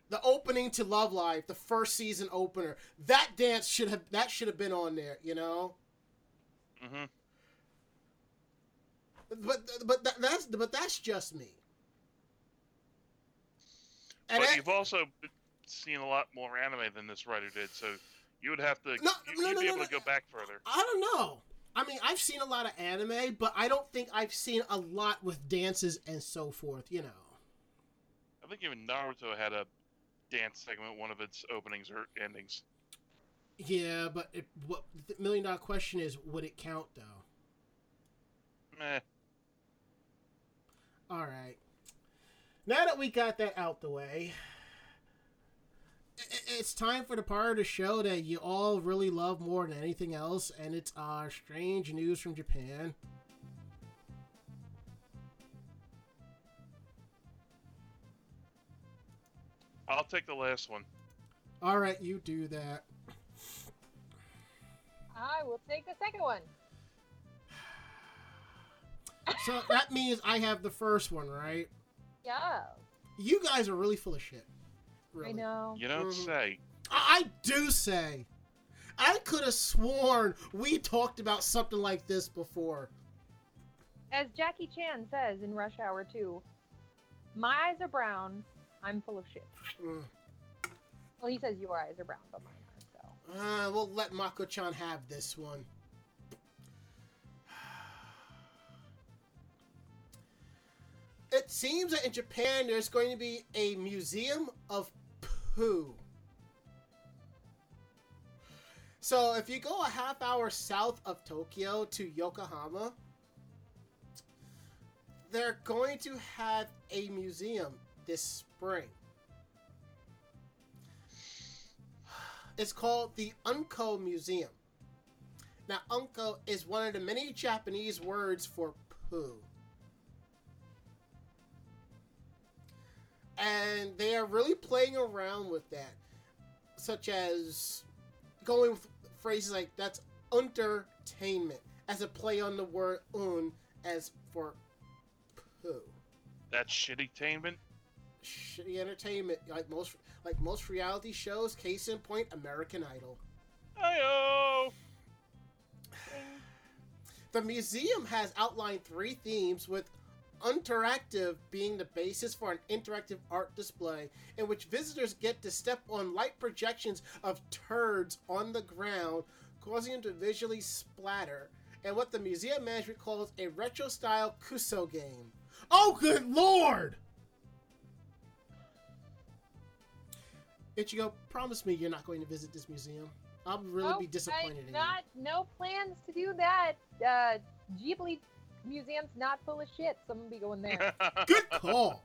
the opening to Love Live, the first season opener. That dance should have that should have been on there, you know. hmm But but that, that's but that's just me. And But that- you've also seen a lot more anime than this writer did, so you would have to. No, you, no, you'd no, be no, able no. to go back further. I don't know. I mean, I've seen a lot of anime, but I don't think I've seen a lot with dances and so forth. You know. I think even Naruto had a dance segment, one of its openings or endings. Yeah, but it, what the million dollar question is, would it count though? Meh. All right. Now that we got that out the way, it's time for the part of the show that you all really love more than anything else, and it's our strange news from Japan. I'll take the last one. All right, you do that. I will take the second one. So that means I have the first one, right? Yeah, You guys are really full of shit. Really. I know. You don't Mhm. say. I I do say. I could have sworn we talked about something like this before. As Jackie Chan says in Rush Hour 2, my eyes are brown. I'm full of shit. Mm. Well, he says your eyes are brown, but mine aren't. Uh, we'll let Mako-chan have this one. It seems that in Japan there's going to be a museum of poo. So if you go a half hour south of Tokyo to Yokohama, they're going to have a museum this spring. It's called the Unko Museum. Now, Unko is one of the many Japanese words for poo. And they are really playing around with that, such as going with phrases like that's entertainment as a play on the word un as for poo. That's shitty-tainment. Shitty entertainment, like most like most reality shows. Case in point, American Idol. Ayo! The museum has outlined three themes, with interactive being the basis for an interactive art display in which visitors get to step on light projections of turds on the ground, causing them to visually splatter, and what the museum management calls a retro style Kuso game. Oh, good lord! Ichigo, promise me you're not going to visit this museum. I'll really Oh, be disappointed I in not no plans to do that. Uh, Ghibli museum's not full of shit, so I'm gonna be going there. Good call.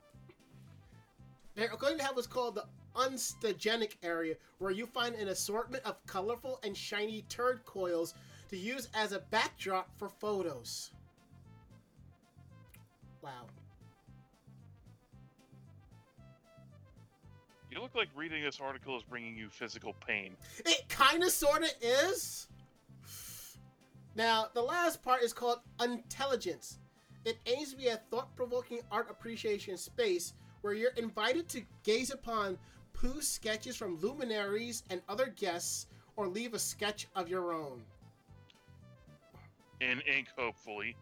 They're going to have what's called the unstagenic area, where you find an assortment of colorful and shiny turd coils to use as a backdrop for photos. Wow. You look like reading this article is bringing you physical pain. It kind of sort of is. Now, the last part is called Intelligence. It aims to be a thought provoking art appreciation space where you're invited to gaze upon poo sketches from luminaries and other guests or leave a sketch of your own. In ink, hopefully.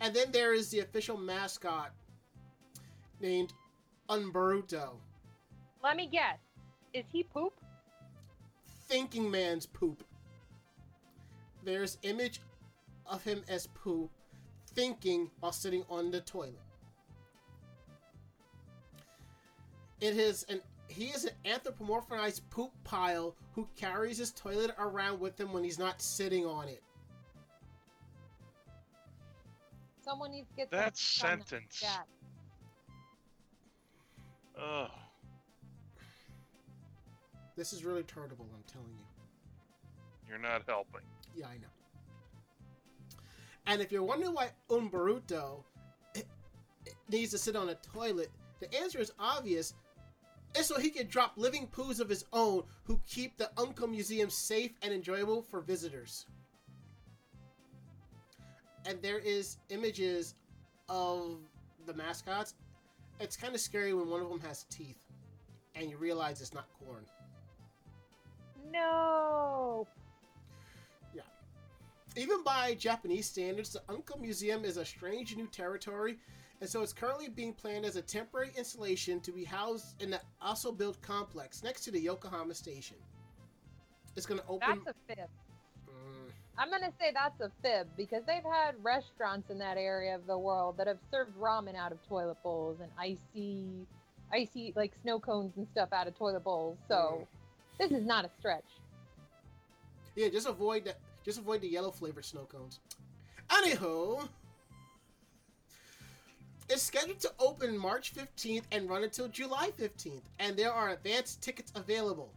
And then there is the official mascot named Unbaruto, Let me guess. Is he poop? thinking man's poop. There's image of him as poo thinking while sitting on the toilet. It is an he is an anthropomorphized poop pile who carries his toilet around with him when he's not sitting on it. Someone needs to get That sentence. that. Ugh. This is really turnable, I'm telling you. You're not helping. Yeah, I know. And if you're wondering why Umbaruto needs to sit on a toilet, the answer is obvious. It's so he can drop living poos of his own who keep the Unko Museum safe and enjoyable for visitors. And there is images of the mascots. It's kind of scary when one of them has teeth and you realize it's not corn. No. Yeah. Even by Japanese standards, the Unko Museum is a strange new territory, and so it's currently being planned as a temporary installation to be housed in the also built complex next to the Yokohama station. It's going to open. That's a fib. Mm, I'm gonna say that's a fib because they've had restaurants in that area of the world that have served ramen out of toilet bowls and icy, icy like snow cones and stuff out of toilet bowls. So this is not a stretch. yeah, just avoid that. Just avoid the yellow flavored snow cones. Anywho, it's scheduled to open March 15th and run until July 15th, and there are advanced tickets available.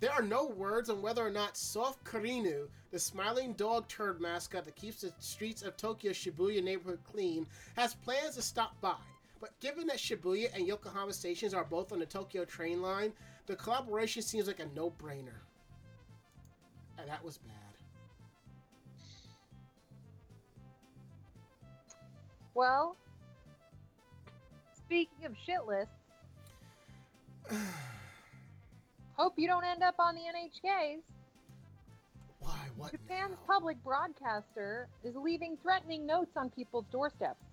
There are no words on whether or not Soft Karinu, the smiling dog turd mascot that keeps the streets of Tokyo's Shibuya neighborhood clean, has plans to stop by. But given that Shibuya and Yokohama stations are both on the Tokyo train line, the collaboration seems like a no brainer. And that was bad. Well, speaking of shit lists, hope you don't end up on the NHKs. Why? What? Japan's now? public broadcaster is leaving threatening notes on people's doorsteps.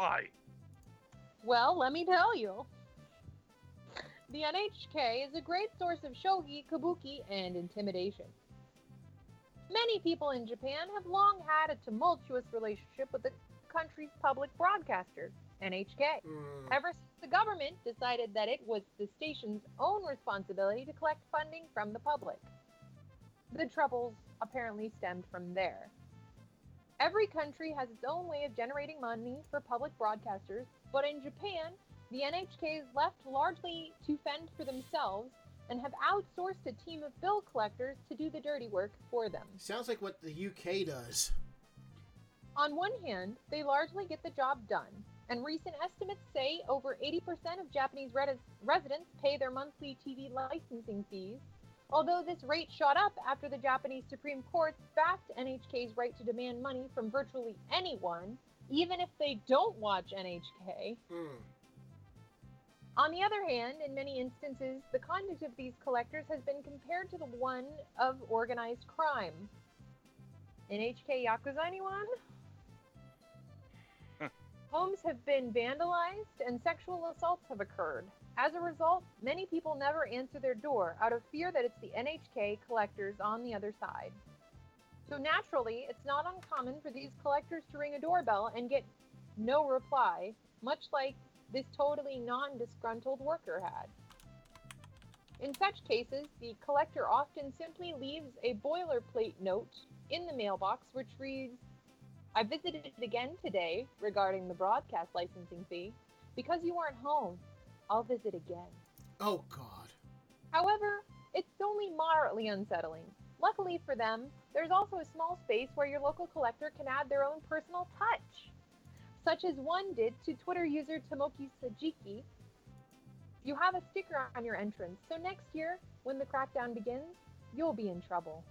Why? Well, let me tell you. The NHK is a great source of shogi, kabuki, and intimidation. Many people in Japan have long had a tumultuous relationship with the country's public broadcaster, NHK. Mm. Ever since the government decided that it was the station's own responsibility to collect funding from the public. The troubles apparently stemmed from there. Every country has its own way of generating money for public broadcasters, but in Japan, the NHK is left largely to fend for themselves and have outsourced a team of bill collectors to do the dirty work for them. Sounds like what the UK does. On one hand, they largely get the job done, and recent estimates say over 80% of Japanese res- residents pay their monthly TV licensing fees. Although this rate shot up after the Japanese Supreme Court backed NHK's right to demand money from virtually anyone, even if they don't watch NHK. Mm. On the other hand, in many instances, the conduct of these collectors has been compared to the one of organized crime. NHK Yakuza anyone? Homes have been vandalized and sexual assaults have occurred. As a result, many people never answer their door out of fear that it's the NHK collectors on the other side. So naturally, it's not uncommon for these collectors to ring a doorbell and get no reply, much like this totally non disgruntled worker had. In such cases, the collector often simply leaves a boilerplate note in the mailbox which reads, I visited it again today regarding the broadcast licensing fee. Because you weren't home, I'll visit again. Oh God. However, it's only moderately unsettling. Luckily for them, there's also a small space where your local collector can add their own personal touch, such as one did to Twitter user Tomoki Sajiki. You have a sticker on your entrance, so next year, when the crackdown begins, you'll be in trouble.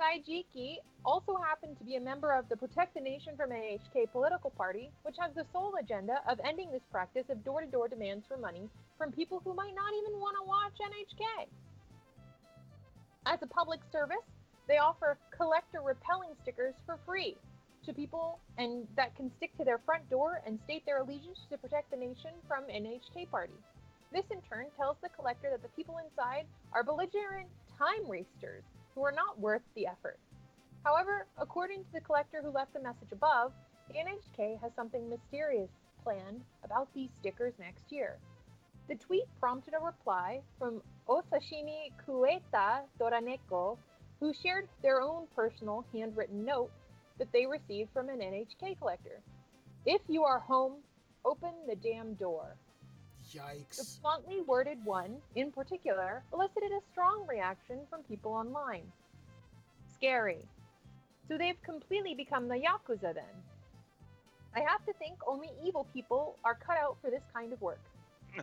Saijiki also happened to be a member of the Protect the Nation from NHK political party, which has the sole agenda of ending this practice of door to door demands for money from people who might not even want to watch NHK. As a public service, they offer collector repelling stickers for free to people and that can stick to their front door and state their allegiance to protect the nation from NHK party. This in turn tells the collector that the people inside are belligerent time wasters who are not worth the effort. However, according to the collector who left the message above, the NHK has something mysterious planned about these stickers next year. The tweet prompted a reply from Osashimi Kueta Doraneko, who shared their own personal handwritten note that they received from an NHK collector. If you are home, open the damn door. The Yikes. bluntly worded one, in particular, elicited a strong reaction from people online. Scary. So they've completely become the Yakuza then. I have to think only evil people are cut out for this kind of work.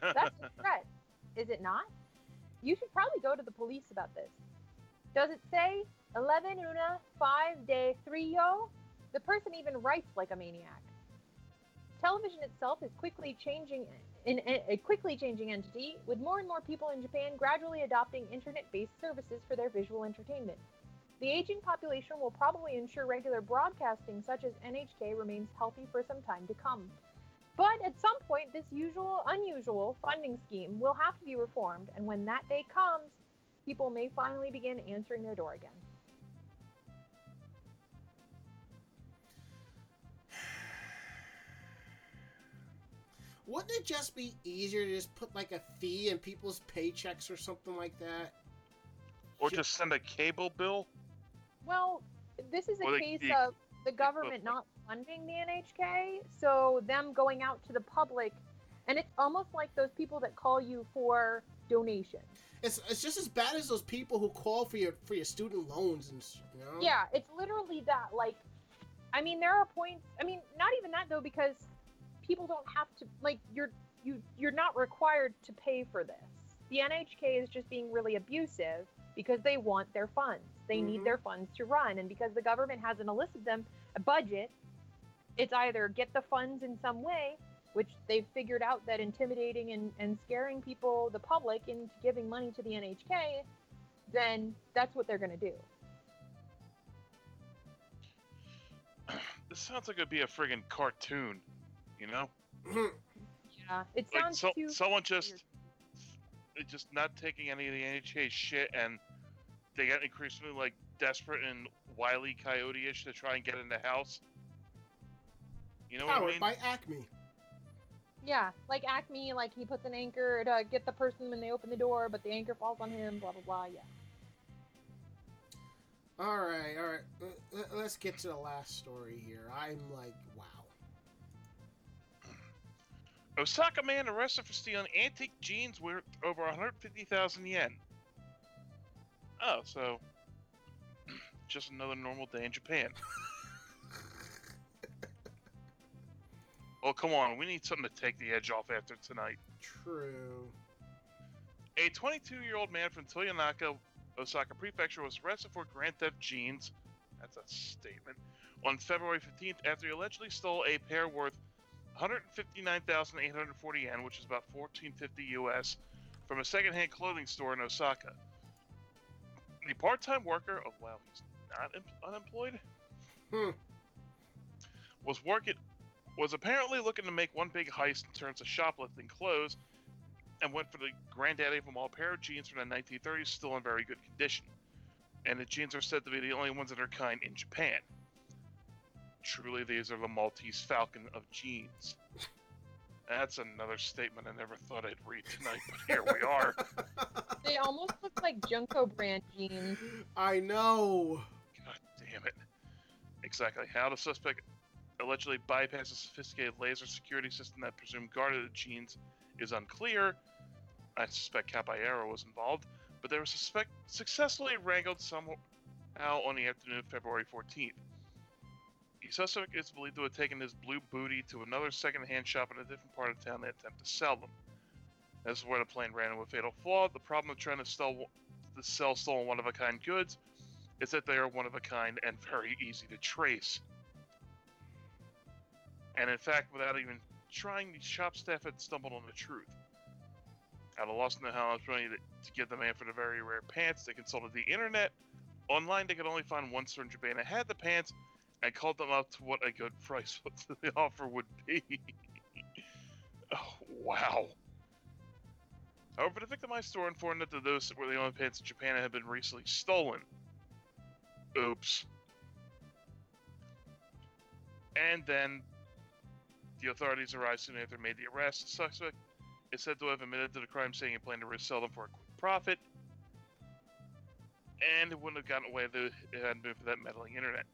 That's a threat, is it not? You should probably go to the police about this. Does it say 11 una 5 de 3 yo? The person even writes like a maniac. Television itself is quickly changing in a quickly changing entity, with more and more people in Japan gradually adopting internet-based services for their visual entertainment. The aging population will probably ensure regular broadcasting such as NHK remains healthy for some time to come. But at some point, this usual, unusual funding scheme will have to be reformed, and when that day comes, people may finally begin answering their door again. Wouldn't it just be easier to just put like a fee in people's paychecks or something like that? or just send a cable bill. Well, this is a Or the- case the- of the government not funding the NHK, so them going out to the public, and it's almost like those people that call you for donations. It's, it's just as bad as those people who call for your for your student loans and you know. Yeah, it's literally that. Like, I mean, there are points. I mean, not even that though, because people don't have to. Like, you're you you're not required to pay for this. The NHK is just being really abusive because they want their funds. They need Mhm. their funds to run, and because the government hasn't elicited them a budget, it's either get the funds in some way, which they've figured out that intimidating and, and scaring people, the public, into giving money to the NHK, then that's what they're going to do. this sounds like it'd be a friggin' cartoon, you know? Yeah, it Like sounds so, too. someone just, it just not taking any of the NHA shit, and they get increasingly like desperate and wily coyote-ish to try and get in the house. You know what I mean? by Acme. Yeah, like Acme, like he puts an anchor to get the person when they open the door, but the anchor falls on him. Blah blah blah. Yeah. All right, all right. Let's get to the last story here. I'm like, wow. Osaka man arrested for stealing antique jeans worth over 150,000 yen. Oh, so just another normal day in Japan. Oh, come on. We need something to take the edge off after tonight. True. A 22 year old man from Toyonaka, Osaka Prefecture, was arrested for grand theft jeans. That's a statement. On February 15th, after he allegedly stole a pair worth 159,840 yen, which is about 1450 US, from a secondhand clothing store in Osaka. The part time worker, oh wow, he's not em- unemployed? Hmm. Was working. Was apparently looking to make one big heist in terms of shoplifting clothes, and went for the granddaddy of them all pair of jeans from the 1930s, still in very good condition. And the jeans are said to be the only ones of their kind in Japan. Truly, these are the Maltese Falcon of jeans. That's another statement I never thought I'd read tonight, but here we are. They almost look like Junko brand jeans. I know. God damn it. Exactly. How the suspect allegedly bypassed a sophisticated laser security system that presumed guarded the jeans is unclear. I suspect Caballero was involved, but they were suspect- successfully wrangled somehow on the afternoon of February 14th. The suspect is believed to have taken his blue booty to another second-hand shop in a different part of town to attempt to sell them. This is where the plane ran into a fatal flaw. The problem of trying to sell, to sell stolen one-of-a-kind goods is that they are one of a kind and very easy to trace. And in fact, without even trying, the shop staff had stumbled on the truth. At a loss know how much money to, to give the man for the very rare pants, they consulted the internet. Online, they could only find one store in Japan that had the pants, and called them up to what a good price what the offer would be. oh, wow. However, the victimized store informed that those were the only pants in Japan that had been recently stolen. Oops. And then the authorities arrived soon after made the arrest. The suspect is said to have admitted to the crime, saying he planned to resell them for a quick profit. And it wouldn't have gotten away if it hadn't been for that meddling internet.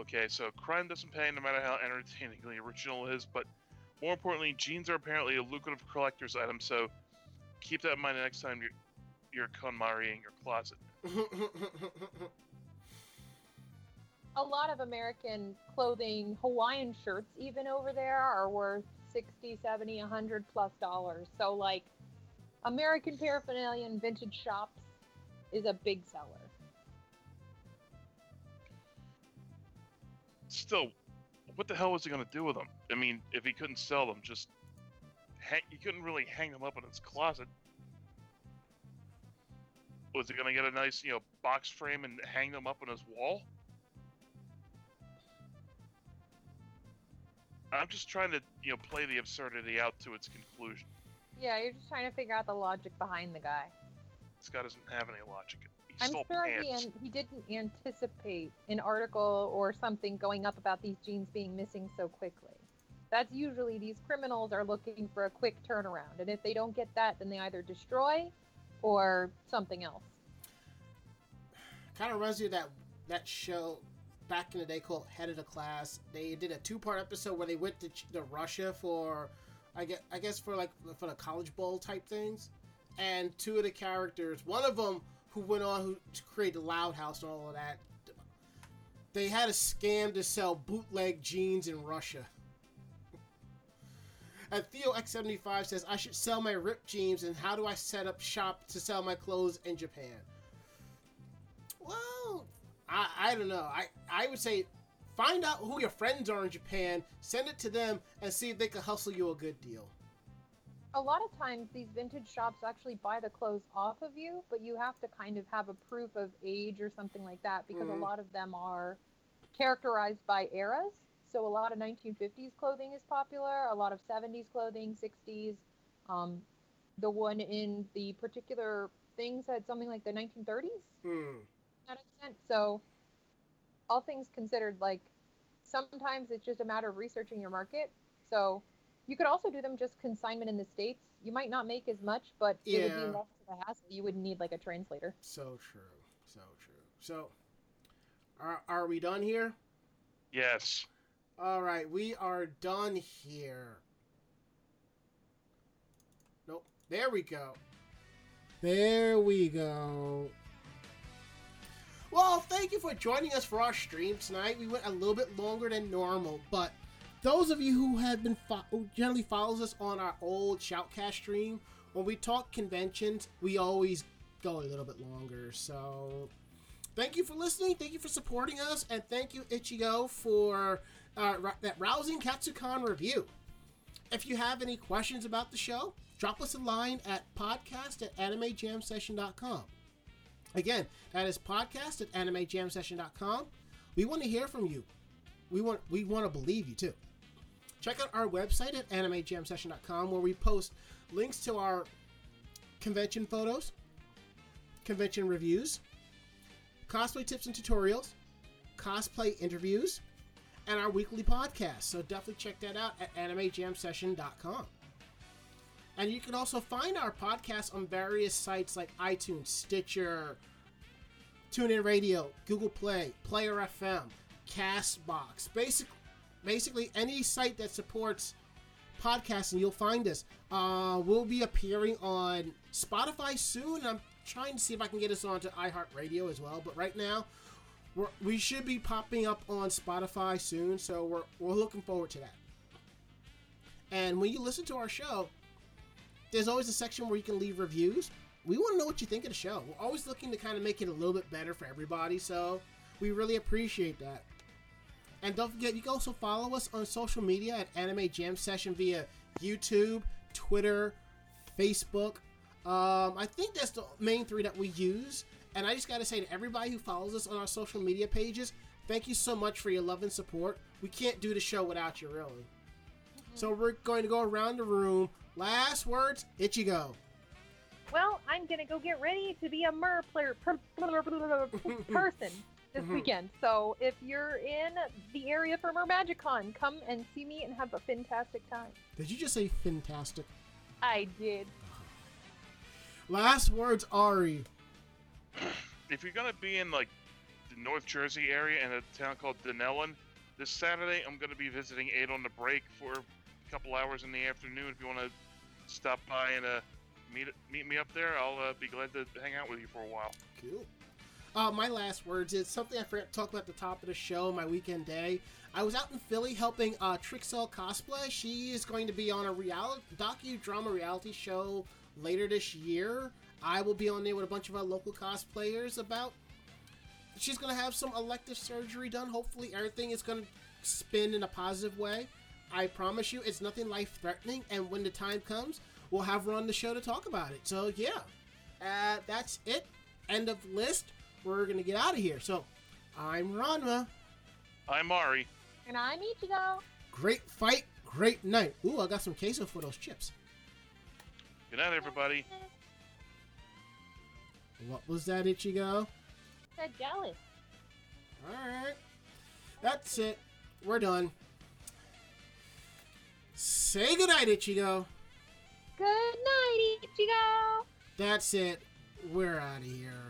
Okay, so crime doesn't pay no matter how entertainingly original it is, but more importantly, jeans are apparently a lucrative collector's item, so keep that in mind the next time you're, you're KonMari in your closet. A lot of American clothing, Hawaiian shirts, even over there, are worth 60, 70, 100 plus dollars. So, like, American paraphernalia in vintage shops is a big seller. Still, what the hell was he going to do with them? I mean, if he couldn't sell them, just hang, he couldn't really hang them up in his closet. Was he going to get a nice, you know, box frame and hang them up on his wall? I'm just trying to, you know, play the absurdity out to its conclusion. Yeah, you're just trying to figure out the logic behind the guy. This guy doesn't have any logic. He I'm stole sure he, an- he didn't anticipate an article or something going up about these genes being missing so quickly. That's usually these criminals are looking for a quick turnaround, and if they don't get that, then they either destroy or something else. kind of reminds me of that that show back in the day called Head of the Class. They did a two part episode where they went to, to Russia for, I guess, I guess for like for the college bowl type things, and two of the characters, one of them who went on who created Loud House and all of that, they had a scam to sell bootleg jeans in Russia. And Theo X75 says, I should sell my ripped jeans, and how do I set up shop to sell my clothes in Japan? Well, I, I don't know. I, I would say find out who your friends are in Japan, send it to them, and see if they can hustle you a good deal. A lot of times, these vintage shops actually buy the clothes off of you, but you have to kind of have a proof of age or something like that because Mhm. a lot of them are characterized by eras. So a lot of 1950s clothing is popular, a lot of 70s clothing, 60s. Um, the one in the particular thing said something like the 1930s Hmm. that extent. So, all things considered, like sometimes it's just a matter of researching your market. So, you could also do them just consignment in the states. You might not make as much, but it would Yeah. be less of a hassle. You wouldn't need like a translator. So true. So true. So, are, are we done here? Yes. All right, we are done here. Nope. There we go. There we go. Well, thank you for joining us for our stream tonight. We went a little bit longer than normal, but those of you who have been fo- who generally follows us on our old Shoutcast stream, when we talk conventions, we always go a little bit longer. So, thank you for listening. Thank you for supporting us, and thank you Ichigo for uh, that rousing Katsucon review. If you have any questions about the show, drop us a line at podcast at animejamsession.com. Again, that is podcast at animejamsession.com. We want to hear from you. We want we want to believe you too. Check out our website at animejamsession.com where we post links to our convention photos, convention reviews, cosplay tips and tutorials, cosplay interviews, and our weekly podcast. So definitely check that out at animejamsession.com. And you can also find our podcast on various sites like iTunes, Stitcher, TuneIn Radio, Google Play, Player FM, Castbox. Basic, basically any site that supports podcasting, you'll find us. Uh, we'll be appearing on Spotify soon. I'm trying to see if I can get us onto iHeartRadio as well. But right now, we're, we should be popping up on Spotify soon, so we're, we're looking forward to that. And when you listen to our show, there's always a section where you can leave reviews. We want to know what you think of the show. We're always looking to kind of make it a little bit better for everybody, so we really appreciate that. And don't forget, you can also follow us on social media at Anime Jam Session via YouTube, Twitter, Facebook. Um, I think that's the main three that we use. And I just got to say to everybody who follows us on our social media pages, thank you so much for your love and support. We can't do the show without you, really. So we're going to go around the room. Last words, Ichigo. Well, I'm gonna go get ready to be a mer player per, person this Mhm. weekend. So if you're in the area for Mermagicon, come and see me and have a fantastic time. Did you just say fantastic? I did. Last words, Ari. If you're gonna be in like the North Jersey area in a town called Dunellen, this Saturday I'm gonna be visiting Eight on the Break for a couple hours in the afternoon. If you want to stop by and uh, meet meet me up there, I'll uh, be glad to hang out with you for a while. Cool. Uh, my last words is something I forgot to talk about at the top of the show, my weekend day. I was out in Philly helping uh, Trixel Cosplay. She is going to be on a reality docudrama reality show later this year. I will be on there with a bunch of our local cosplayers about. She's going to have some elective surgery done. Hopefully, everything is going to spin in a positive way. I promise you, it's nothing life threatening. And when the time comes, we'll have her on the show to talk about it. So, yeah, uh, that's it. End of list. We're going to get out of here. So, I'm Ranma. I'm Ari. And I'm Ichigo. Great fight, great night. Ooh, I got some queso for those chips. Good night, everybody. What was that, Ichigo? Said jealous. Alright. That's it. We're done. Say goodnight, Ichigo. Good night, Ichigo. That's it. We're out of here.